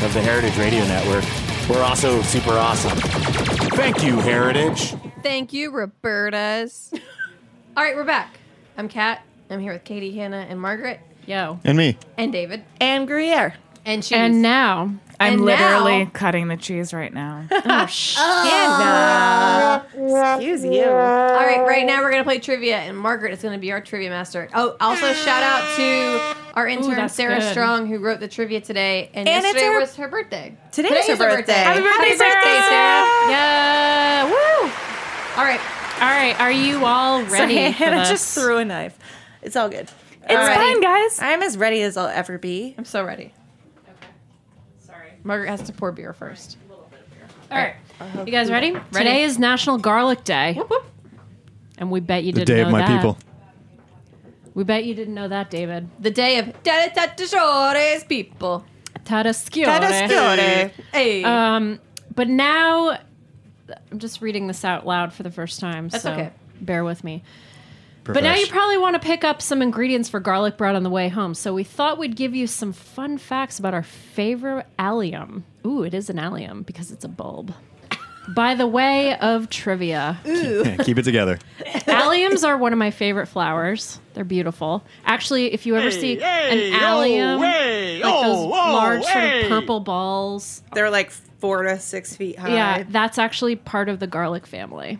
of the Heritage Radio Network. We're also super awesome. Thank you, Heritage. Thank you, Roberta's. All right, we're back. I'm Kat. I'm here with Katie, Hannah, and Margaret, Yo. And me. and David, And Gruyere. and cheese. And now, I'm And literally now- cutting the cheese right now. oh, sh- Excuse you. All right, right now we're gonna play trivia, and Margaret is gonna be our trivia master. Oh, also shout out to our intern that's Sarah good. Strong who wrote the trivia today, and, And yesterday her- was her birthday. Today is her birthday. Happy birthday, Happy Sarah! birthday, Sarah. yeah. Woo. All right, All right. Are you all ready? Sorry, for Hannah this? just threw a knife. It's all good. It's fine, guys. I'm as ready as I'll ever be. I'm so ready. Sorry. Margaret has to pour beer first. All right. You guys ready? Today is National Garlic Day. And we bet you The didn't day know of my that. people. We bet you didn't know that, David. The day of Tatatashores people. Tatasciore. Hey, Um, but now I'm just reading this out loud for the first time. That's so okay. Bear with me. But now you probably want to pick up some ingredients for garlic bread on the way home. So we thought we'd give you some fun facts about our favorite allium. Ooh, it is an allium because it's a bulb. By the way of trivia, Yeah, keep it together. alliums are one of my favorite flowers. They're beautiful. Actually, if you ever see an allium, like those oh, large sort of oh, purple balls, They're like four to six feet high. yeah, that's actually part of the garlic family.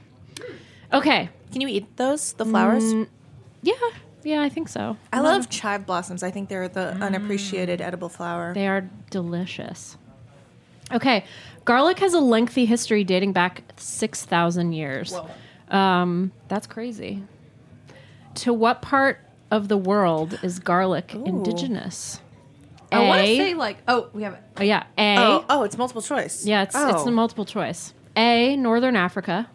Okay. Can you eat those? The flowers? Yeah. Yeah, I think so. I love chive blossoms. I think they're the unappreciated edible flower. They are delicious. Okay. Garlic has a lengthy history dating back 6,000 years. Um, that's crazy. To what part of the world is garlic indigenous? I want to say like, oh, we have it. Oh, yeah. A. oh, oh, it's multiple choice. Yeah, it's it's Oh. a multiple choice. A. Northern Africa.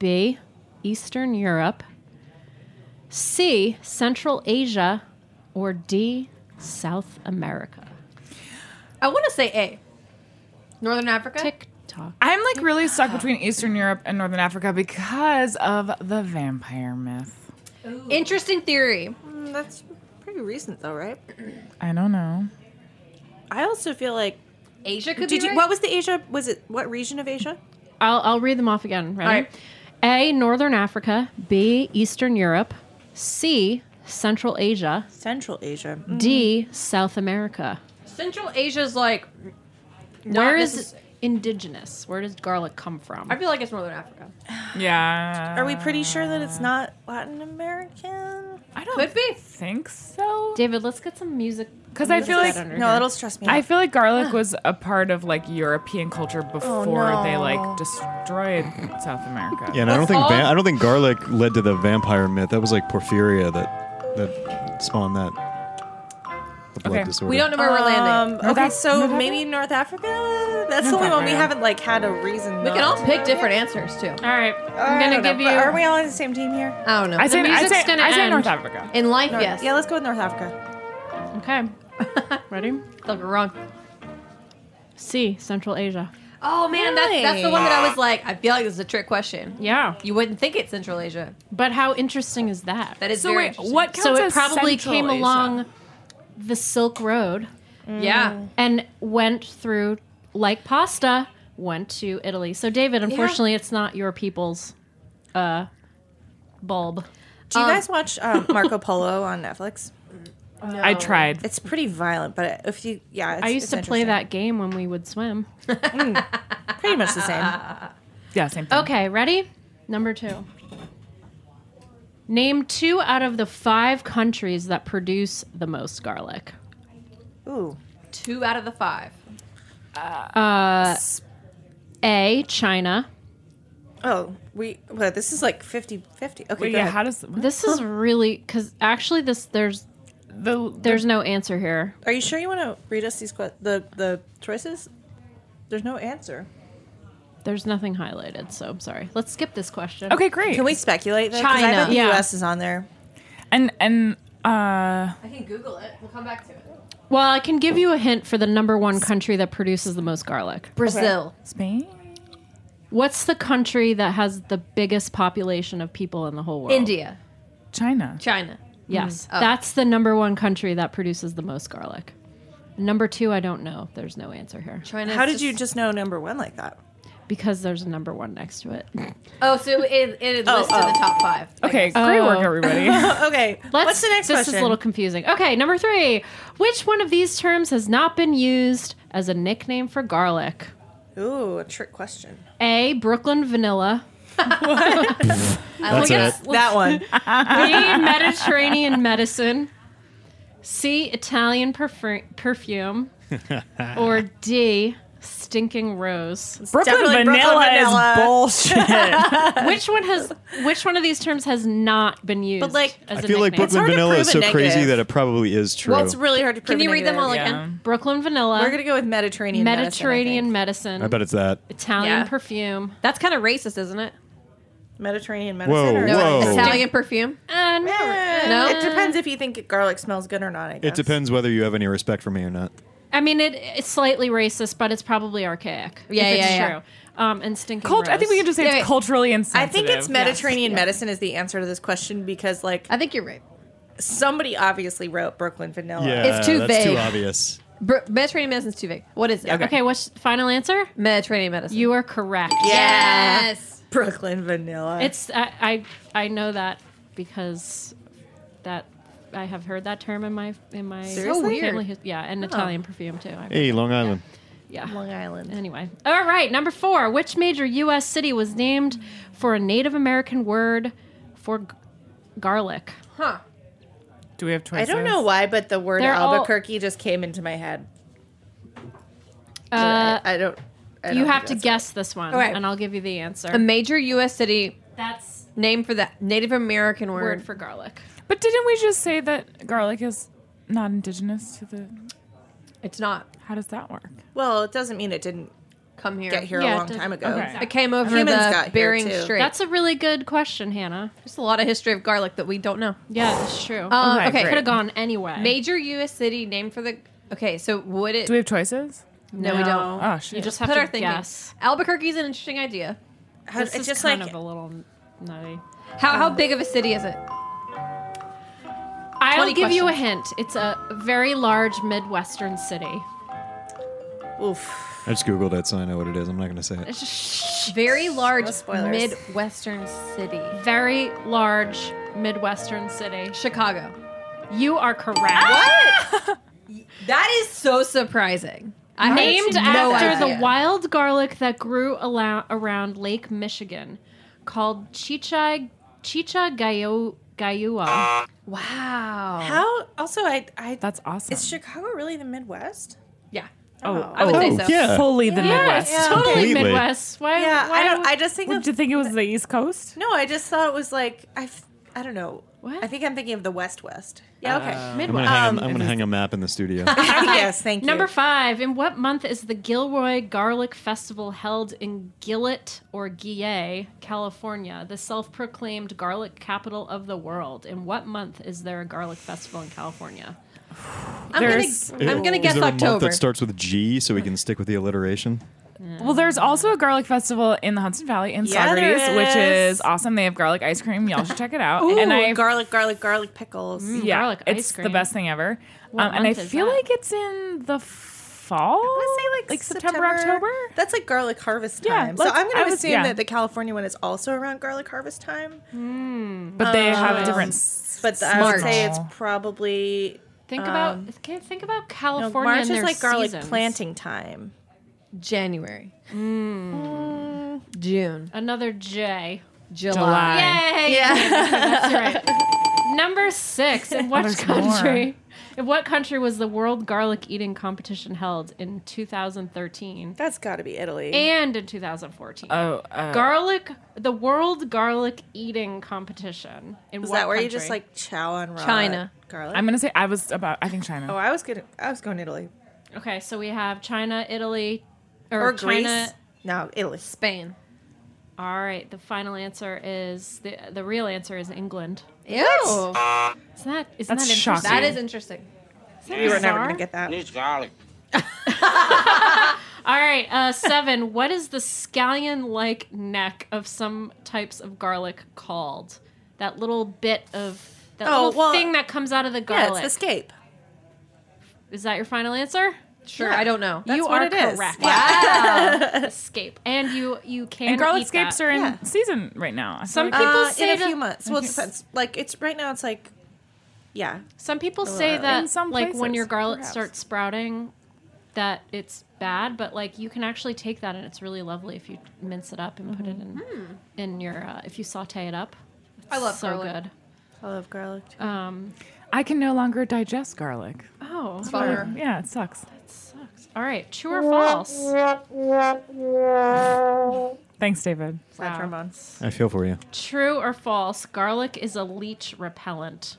B. Eastern Europe. C. Central Asia. Or D. South America. I want to say A. Northern Africa. Tick tock. I'm like really stuck between Eastern Europe and Northern Africa because of the vampire myth. Interesting theory. Mm, that's pretty recent, though, right? I don't know. I also feel like. Asia could Did be you? right. What was the Asia? Was it what region of Asia? I'll I'll read them off again. Ready? All right. A. Northern Africa. B. Eastern Europe. C. Central Asia. Central Asia. Mm. D. South America. Central Asia's like. Where is necess- indigenous? Where does garlic come from? I feel like it's Northern Africa. Yeah. Are we pretty sure that it's not Latin American? I don't Could be. think so. David, let's get some music. Because I feel like- No, here. that'll stress me I out. feel like garlic was a part of like European culture oh, before they like destroyed South America. Yeah, and I don't think va- I don't think garlic led to the vampire myth. That was like porphyria that that spawned that. The blood Okay. disorder. We don't know where we're landing. Um, okay, so North maybe North Africa. That's the only one we haven't like had a reason. We can all pick different answers too. All right, I I'm gonna don't know, give you. but Are we all on the same team here? I don't know. I say, I music's say, gonna I say end. North Africa. In life, North- yes. Yeah, let's go with North Africa. Okay, ready? Look, we're wrong. C. Central Asia. Oh man, that's that's the one that I was like. I feel like this is a trick question. Yeah, You wouldn't think it's Central Asia. but how interesting is that? That is So very wait, interesting. what counts so it as probably Central came Asia? along the Silk Road Yeah. and went through like pasta went to Italy. So David, unfortunately, it's not your people's uh bulb. Do you guys watch um, Marco Polo on Netflix? I tried. It's pretty violent, but if you, yeah, it's, I used it's to play interesting. that game when we would swim. Pretty much the same. Yeah, same thing. Okay, ready? Number two. Name two out of the five countries that produce the most garlic. Ooh, Two out of the five. Uh, A. China. oh, we. Well, this is like 50-50. Okay, Wait, go yeah, ahead. how does what? This is really because actually this there's the there's no answer here. Are you sure you want to read us these que- the the choices? There's no answer. There's nothing highlighted, so I'm sorry. Let's skip this question. okay? Great. Can we speculate? Though? 'Cause I China. bet the Yeah. U.S. is on there. and and uh, I can Google it. We'll come back to it. Well, I can give you a hint for the number one country that produces the most garlic. Brazil. Spain. What's the country that has the biggest population of people in the whole world? India, China. China. Yes, Oh. that's the number one country that produces the most garlic. Number two, I don't know. There's no answer here China. How did you just know number one like that? Because there's a number one next to it. Oh, so it, it is Oh, listed in oh. the top five. I Okay, guess. great work, Oh. everybody. okay. Let's, What's the next one? this question? is a little confusing. Okay, number three. Which one of these terms has not been used as a nickname for garlic? Ooh, a trick question. A. Brooklyn vanilla. That's it. That one. B. Mediterranean medicine. C. Italian perfu- perfume. or D. Stinking rose. Brooklyn vanilla, Brooklyn vanilla. is bullshit. Which one has? Which one of these terms has not been used? But like, as I a feel like? Brooklyn Vanilla is so prove crazy that it probably is true. well, it's really hard to prove. Can you read them all negative. again? Brooklyn vanilla. We're gonna go with Mediterranean. Mediterranean medicine. medicine. I bet it's that. Italian Yeah. perfume. That's kind of racist, isn't it? I think. Mediterranean Whoa, medicine. or- whoa. Italian perfume. Uh, no. Eh, No? It depends if you think garlic smells good or not. I guess. It depends whether you have any respect for me or not. I mean, it, it's slightly racist, but it's probably archaic. Yeah, if it's yeah, yeah. true. Um, and stinking. Cult- I think we can just say Yeah, it's culturally I insensitive. think it's Yes. Mediterranean medicine is the answer to this question because, like, I think you're right. somebody obviously wrote Brooklyn Vanilla. Yeah, It's too that's too obvious. Br- Mediterranean medicine's too vague. What is it? Okay. what's final answer? Mediterranean medicine. You are correct. yes. Brooklyn Vanilla. It's I, I I know that because that I have heard that term in my in my Seriously? family. his- Yeah, and Italian perfume too. I- Hey, Long Island. yeah. Long Island. Anyway, all right. Number four. Which major U.S. city was named for a Native American word for g- garlic? Huh. Do we have I choices? don't know why, but the word They're all- Albuquerque just came into my head. But Uh, I, I don't. I you don't have to that's guess this one, Okay. and I'll give you the answer. A major U.S. city That's named for the Native American word. word for garlic. But didn't we just say that garlic is not indigenous to the? It's not. How does that work? Well, it doesn't mean it didn't Come here. get here Yeah, a long doesn't- time ago. okay. It came over Humans got the here, Bering too. Strait. That's a really good question, Hannah. There's a lot of history of garlic that we don't know. Yeah, that's true. Uh, Okay, okay. great. Could have gone anyway. Major U.S. city named for the. Okay, so would it? Do we have choices? no, we don't. Oh shit! You just have Put to our thinking. guess. Albuquerque's an interesting idea. How- This it's is just kind like of a little nutty. How how big of a city is it? I'll 20 give you a hint. It's a very large Midwestern city. oof. I just googled it, so I know what it is. I'm not going to say it. It's just Very large No. Midwestern city. very large Midwestern city. Chicago. You are correct. What? that is so surprising. I Named no after idea. the wild garlic that grew alou- around Lake Michigan, called Chicha Chicha Gayo Gayua. Wow. How? Also, I. I That's awesome. is Chicago really the Midwest? Yeah. oh, oh I oh, would oh, say so. yeah. fully the Yeah, Midwest. it's totally Completely. Midwest. Why? Yeah, why I don't. I just think What, of. Did you think it was the East Coast? no, I just thought it was like I. I don't know. What? I think I'm thinking of the West West. Yeah. Okay. I'm Midwest. going to hang, Um, a, I'm gonna hang a map in the studio. yes. Thank you. Number five. In what month is the Gilroy Garlic Festival held in Gillette or Guillet, California, the self-proclaimed garlic capital of the world? In what month is there a garlic festival in California? I'm gonna, I'm gonna Is guess there a month October. that starts with G, so we can stick with the alliteration? Well, there's also a garlic festival in the Hudson Valley in Yeah, there Saugerties, which is. is awesome. They have garlic ice cream. Y'all should check it out. Ooh, and I garlic, garlic, garlic pickles. yeah, garlic ice it's the cream. best thing ever. What Um, and I month is feel that? like it's in the fall. I want to say like, like September, October. That's like garlic harvest Yeah, time. so let's- I'm I going to was- assume yeah. that the California one is also around garlic harvest time. But they have Um, different. s- But I would March. say it's probably Think Um, about okay, think about no, California. March and is their like garlic seasons. planting time. January. Mm. June. Another J. July. July. Yay! That's right. Number six. In what there's country? In what country was the World Garlic Eating Competition held in 2013 That's got to be Italy. and in 2014? Oh, uh, garlic, the World Garlic Eating Competition. In is what that where you just like chow on raw China. garlic? I'm gonna say I was about. I think China. oh, I was good. I was going to Italy Okay, so we have China, Italy, or, or Greece. China. No, Italy. Spain. All right, the final answer is the the real answer is England. Ew. Isn't that isn't That's that interesting? shocking. That is interesting. We were never going to get that. Needs garlic. All right, uh, seven. what is the scallion-like neck of some types of garlic called? That little bit of that Oh, little well, thing that comes out of the garlic. Yeah, garlic. it's the scape. is that your final answer? Sure, I don't know. you what are it is. correct. Wow. Escape, and you you can And garlic eat scapes that. are in Yeah. season right now. Some like- people Uh, say in a few months. Well, it depends. Like it's right now. It's like, yeah. Some people say that in some like when your garlic perhaps. starts sprouting, that it's bad. But like you can actually take that and it's really lovely if you mince it up and put it in in your uh, if you saute it up. I love so garlic. good. I love garlic. too. Um, I can no longer digest garlic. oh, Bummer. Yeah, it sucks. Sucks. All right, true or false? Thanks, David. Wow. trombones. I feel for you. True or false? Garlic is a leech repellent.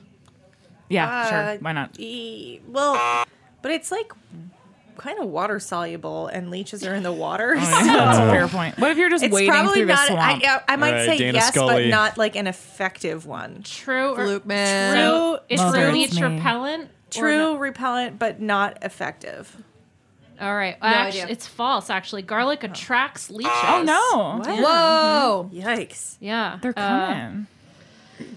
Yeah, Uh, sure. Why not? E- well, but it's like kind of water soluble, and leeches are in the water. so That's a fair point. What if you're just It's wading probably through the not. swamp? I, I might All right, say Dana yes, Scully. but not like an effective one. True or Fluke man. true? Is Well, true there's leech me. repellent? True no? repellent, but not effective. All right. Actually, idea. it's false. Actually, garlic attracts leeches. oh no, Whoa. Yikes! Yeah, they're uh, coming.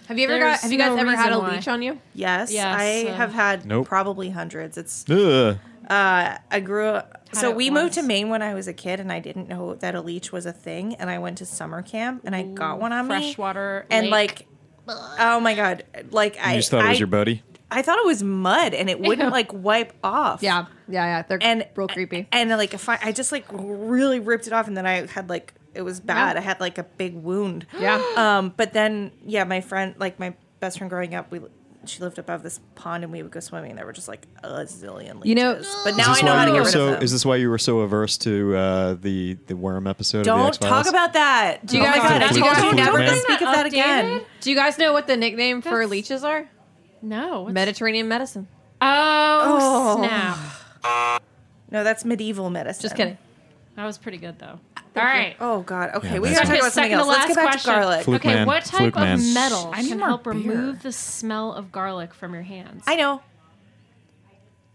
Have you ever got? Have you guys no ever had a why. leech on you? Yes, Yes, I uh, have had Nope. probably hundreds. It's Ugh. uh, I grew up. So it we moved to Maine when I was a kid, and I didn't know that a leech was a thing. And I went to summer camp, and I got one on me. freshwater and lake. like, oh my god, like I You just thought it I, was your buddy. I thought it was mud, and it wouldn't Ew. like wipe off. Yeah, yeah, yeah. They're and real creepy. And like if I, I just like really ripped it off, and then I had like it was bad. I had like a big wound. Yeah. Um, but then yeah, my friend, like my best friend growing up, we she lived above this pond, and we would go swimming. And there were just like a zillion leeches. You know- but now I know how to get rid so? of them. Is this why you were so averse to uh, the the worm episode? Don't the talk about that. Do you oh guys- my god! I do you told guys- you never to speak of that again. Do you guys know what the nickname for leeches are? No. what's- Mediterranean medicine. Oh, Oh. snap! No, that's medieval medicine. Just kidding. That was pretty good though. All right. Oh god. Okay, Yeah, we that's gotta talk Okay, about something second else. Let's last get back question. to garlic. Fluke okay, man. what type Fluke of man. metal I need can more help beer. remove the smell of garlic from your hands? I know.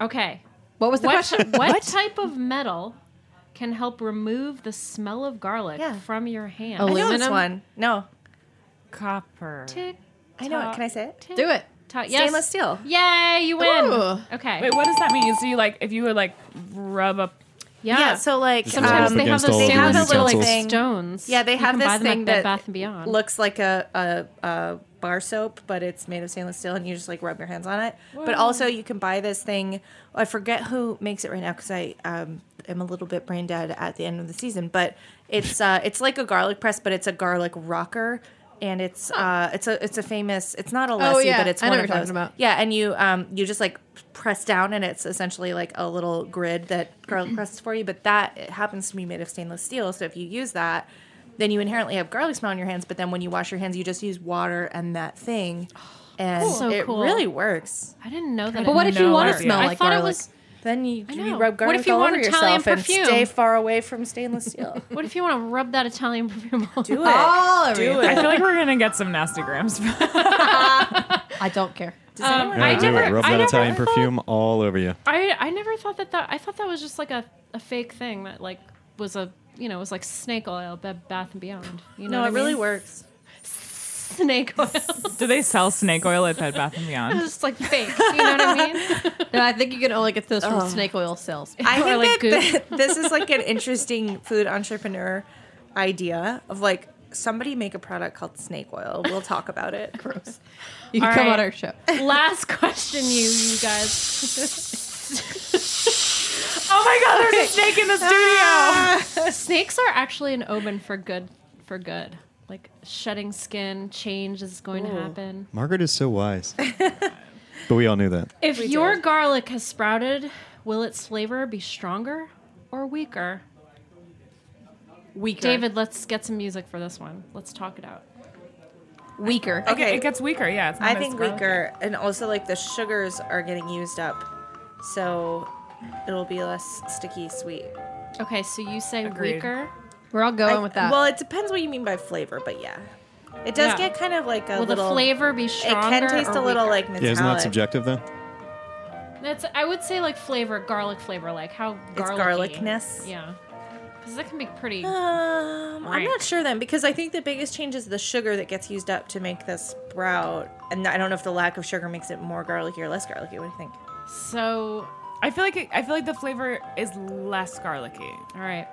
Okay. What was the What, question? what type of metal can help remove the smell of garlic Yeah. from your hands? Oh, I know this Aluminum? one. No, Copper. Tick, I know it. tock, Can I say it? tick, Do it. Tock. Yes. Stainless steel. Yay, you win. Ooh. Okay. Wait, what does that mean? So you like if you would like rub up? yeah. Yeah. so like Just Sometimes rub they have against those all of your stainless little like thing. stones. Yeah, they have this thing that Bath and Beyond. looks like a, a, a bar soap, but it's made of stainless steel, and you just like rub your hands on it. But also, you can buy this thing. I forget who makes it right now because I um, am a little bit brain dead at the end of the season. But it's uh, it's like a garlic press, but it's a garlic rocker. And it's uh it's a it's a famous it's not a Lessie Oh, yeah. but it's I know one of those about. yeah and you um you just like press down and it's essentially like a little grid that garlic presses for you but that it happens to be made of stainless steel so if you use that then you inherently have garlic smell on your hands but then when you wash your hands you just use water and that thing and So it cool. really works I didn't know that. But what if you want to idea. smell I like thought it garlic? was. Then you, I you know. rub What garlic if you all want over Italian yourself perfume? and stay far away from stainless steel What if you want to rub that Italian perfume on? do it All over do you. it I feel like we're gonna get some nasty grams. I don't care. Um, Yeah, I do never, it. Rub I that never Italian thought- perfume all over you. I I never thought that that I thought that was just like a, a fake thing that like was a you know it was like snake oil, Bed Bath and Beyond. You know, no what it I really mean? works Snake oil. Do they sell snake oil at Bed Bath and Beyond? it's just like fake. You know what I mean? No, I think you can only get those from snake oil sales. I Or think like that, that this is like an interesting food entrepreneur idea of like somebody make a product called snake oil. We'll talk about it. Gross. You can All come right. on our show. Last question, you you guys. oh my God! There's a snake in the studio. Ah. Snakes are actually an omen for good. For good, like shedding skin, change is going to happen. Margaret is so wise. but we all knew that. If your garlic has sprouted, will its flavor be stronger or weaker? Weaker. David, let's get some music for this one. Let's talk it out. Weaker. Okay. It gets weaker. Yeah, it's not I think weaker, and also like the sugars are getting used up, so it'll be less sticky sweet. Okay, so you say Agreed. weaker. We're all going I- with that. Well, it depends what you mean by flavor, but yeah, it does Yeah. get kind of like a Will little. the flavor be it stronger? can taste or a little weaker? like metallic. Yeah, isn't that subjective though? That's I would say like flavor, garlic flavor, like how It's garlicky. garlicness? Yeah. Because that can be pretty. Um, I'm Right. not sure then because I think the biggest change is the sugar that gets used up to make the sprout, and I don't know if the lack of sugar makes it more garlicky or less garlicky. What do you think? So, I feel like it, I feel like the flavor is less garlicky. all right.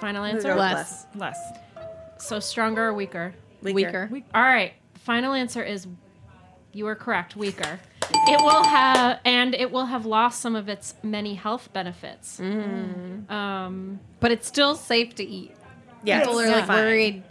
Final answer. go Less. Less. So stronger or weaker? Weaker. weaker. All right. Final answer is you are correct. Weaker. It will have, and it will have lost some of its many health benefits. Um, But it's still safe to eat. Yeah, People are it's like fine. worried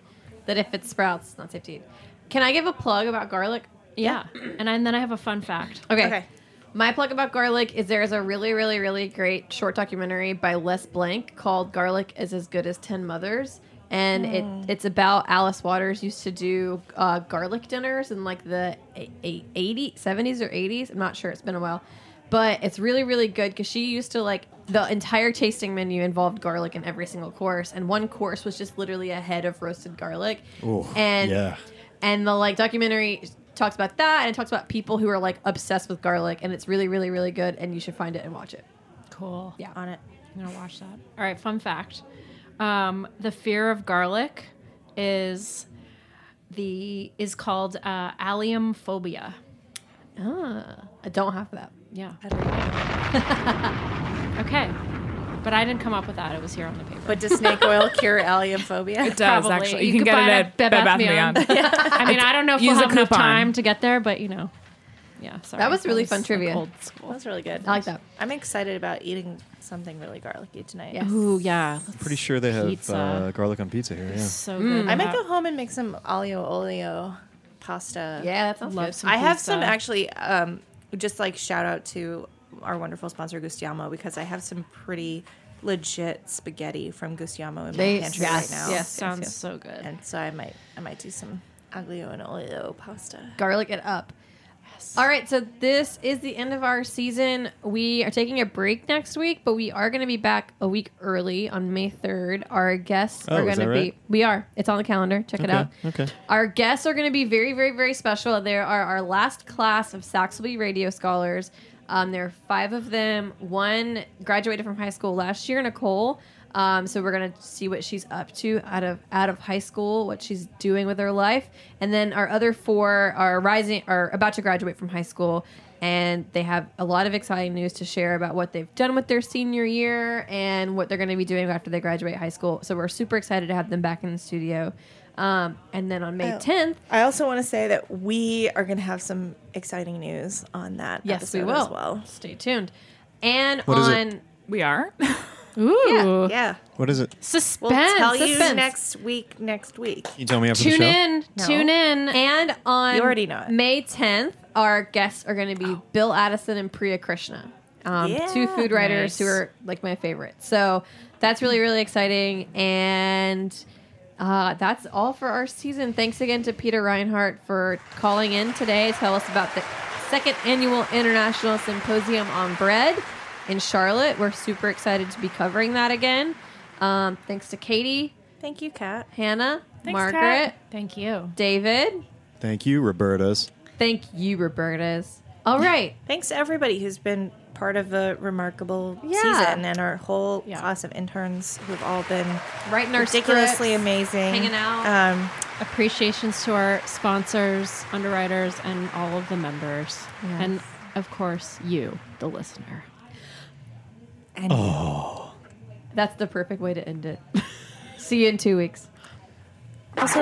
that if it sprouts, it's not safe to eat. Can I give a plug about garlic? yeah. and, I- and then I have a fun fact. Okay. Okay. My plug about garlic is there's a really, really, really great short documentary by Les Blank called "Garlic is as good as Ten Mothers," and it it's about Alice Waters used to do uh, garlic dinners in like the a- a- 80, 70s or 80s. I'm not sure. It's been a while, but it's really, really good because she used to like the entire tasting menu involved garlic in every single course, and one course was just literally a head of roasted garlic. Ooh, and yeah. and the like documentary talks about that and it talks about people who are like obsessed with garlic and it's really really really good and you should find it and watch it Cool. yeah on it. I'm gonna watch that. All right, fun fact: um, the fear of garlic is the is called uh, allium phobia. ah, i don't have that Yeah. okay, but I didn't come up with that. It was here on the paper. But does snake oil cure allium phobia? It does Probably. actually. You, You can could get buy it it at at Bed Bed Bath Bath Beyond. I mean, I don't know if Use we'll have enough time to get there, but you know, yeah. Sorry, That was really fun trivia. old school. That was really good. I like that. I'm excited about eating something really garlicky tonight. Yes. Ooh, yeah. Pretty sure they have uh, garlic on pizza here. Yeah. So good. I might go home and make some olio olio pasta. yeah that sounds Love good some I have some actually. Um, just like shout out to our wonderful sponsor Gustiamo because I have some pretty legit spaghetti from Gustiamo in They- my pantry yes, right now. yes. sounds so good. And so I might I might do some aglio and olio pasta. garlic it up all right so this is the end of our season we are taking a break next week but we are going to be back a week early on may 3rd our guests Oh, are going to that be right? we are it's on the calendar check it out okay. Our guests are going to be very, very, very special. There are our last class of Saxelby Radio Scholars. Um, there are five of them. One graduated from high school last year, Nicole. Um, so we're gonna see what she's up to out of out of high school, what she's doing with her life, and then our other four are rising, are about to graduate from high school, and they have a lot of exciting news to share about what they've done with their senior year and what they're to be doing after they graduate high school. So we're super excited to have them back in the studio. Um, and then on May Oh. 10th, I also want to say that we are going to have some exciting news on that. Yes, we episode will. as well. Stay tuned. And What is it? on We are. Ooh, Yeah, What is it? suspense. we'll tell you next week. Next week. You tell me after the show. Tune in. No. Tune in. and on You already know it. May 10th, our guests are going to be Bill Addison and Priya Krishna. Um, Yeah. two food writers who are like my favorite. So that's really, really exciting. And uh, that's all for our season. Thanks again to Peter Reinhart for calling in today to tell us about the second annual International Symposium on Bread in Charlotte. We're super excited to be covering that again. Um, thanks to Katie, Thank you, Kat. Hannah, Thanks, Margaret, Kat. Thank you. David. Thank you, Roberta's. Thank you, Roberta's. All right. Thanks to everybody who's been part of a remarkable Yeah. season and our whole Yeah. class of interns who've all been Writing our ridiculously scripts, amazing. hanging out. Um, Appreciations to our sponsors, underwriters, and all of the members. Yes. And of course, you, the listener. And That's the perfect way to end it. See you in two weeks. also,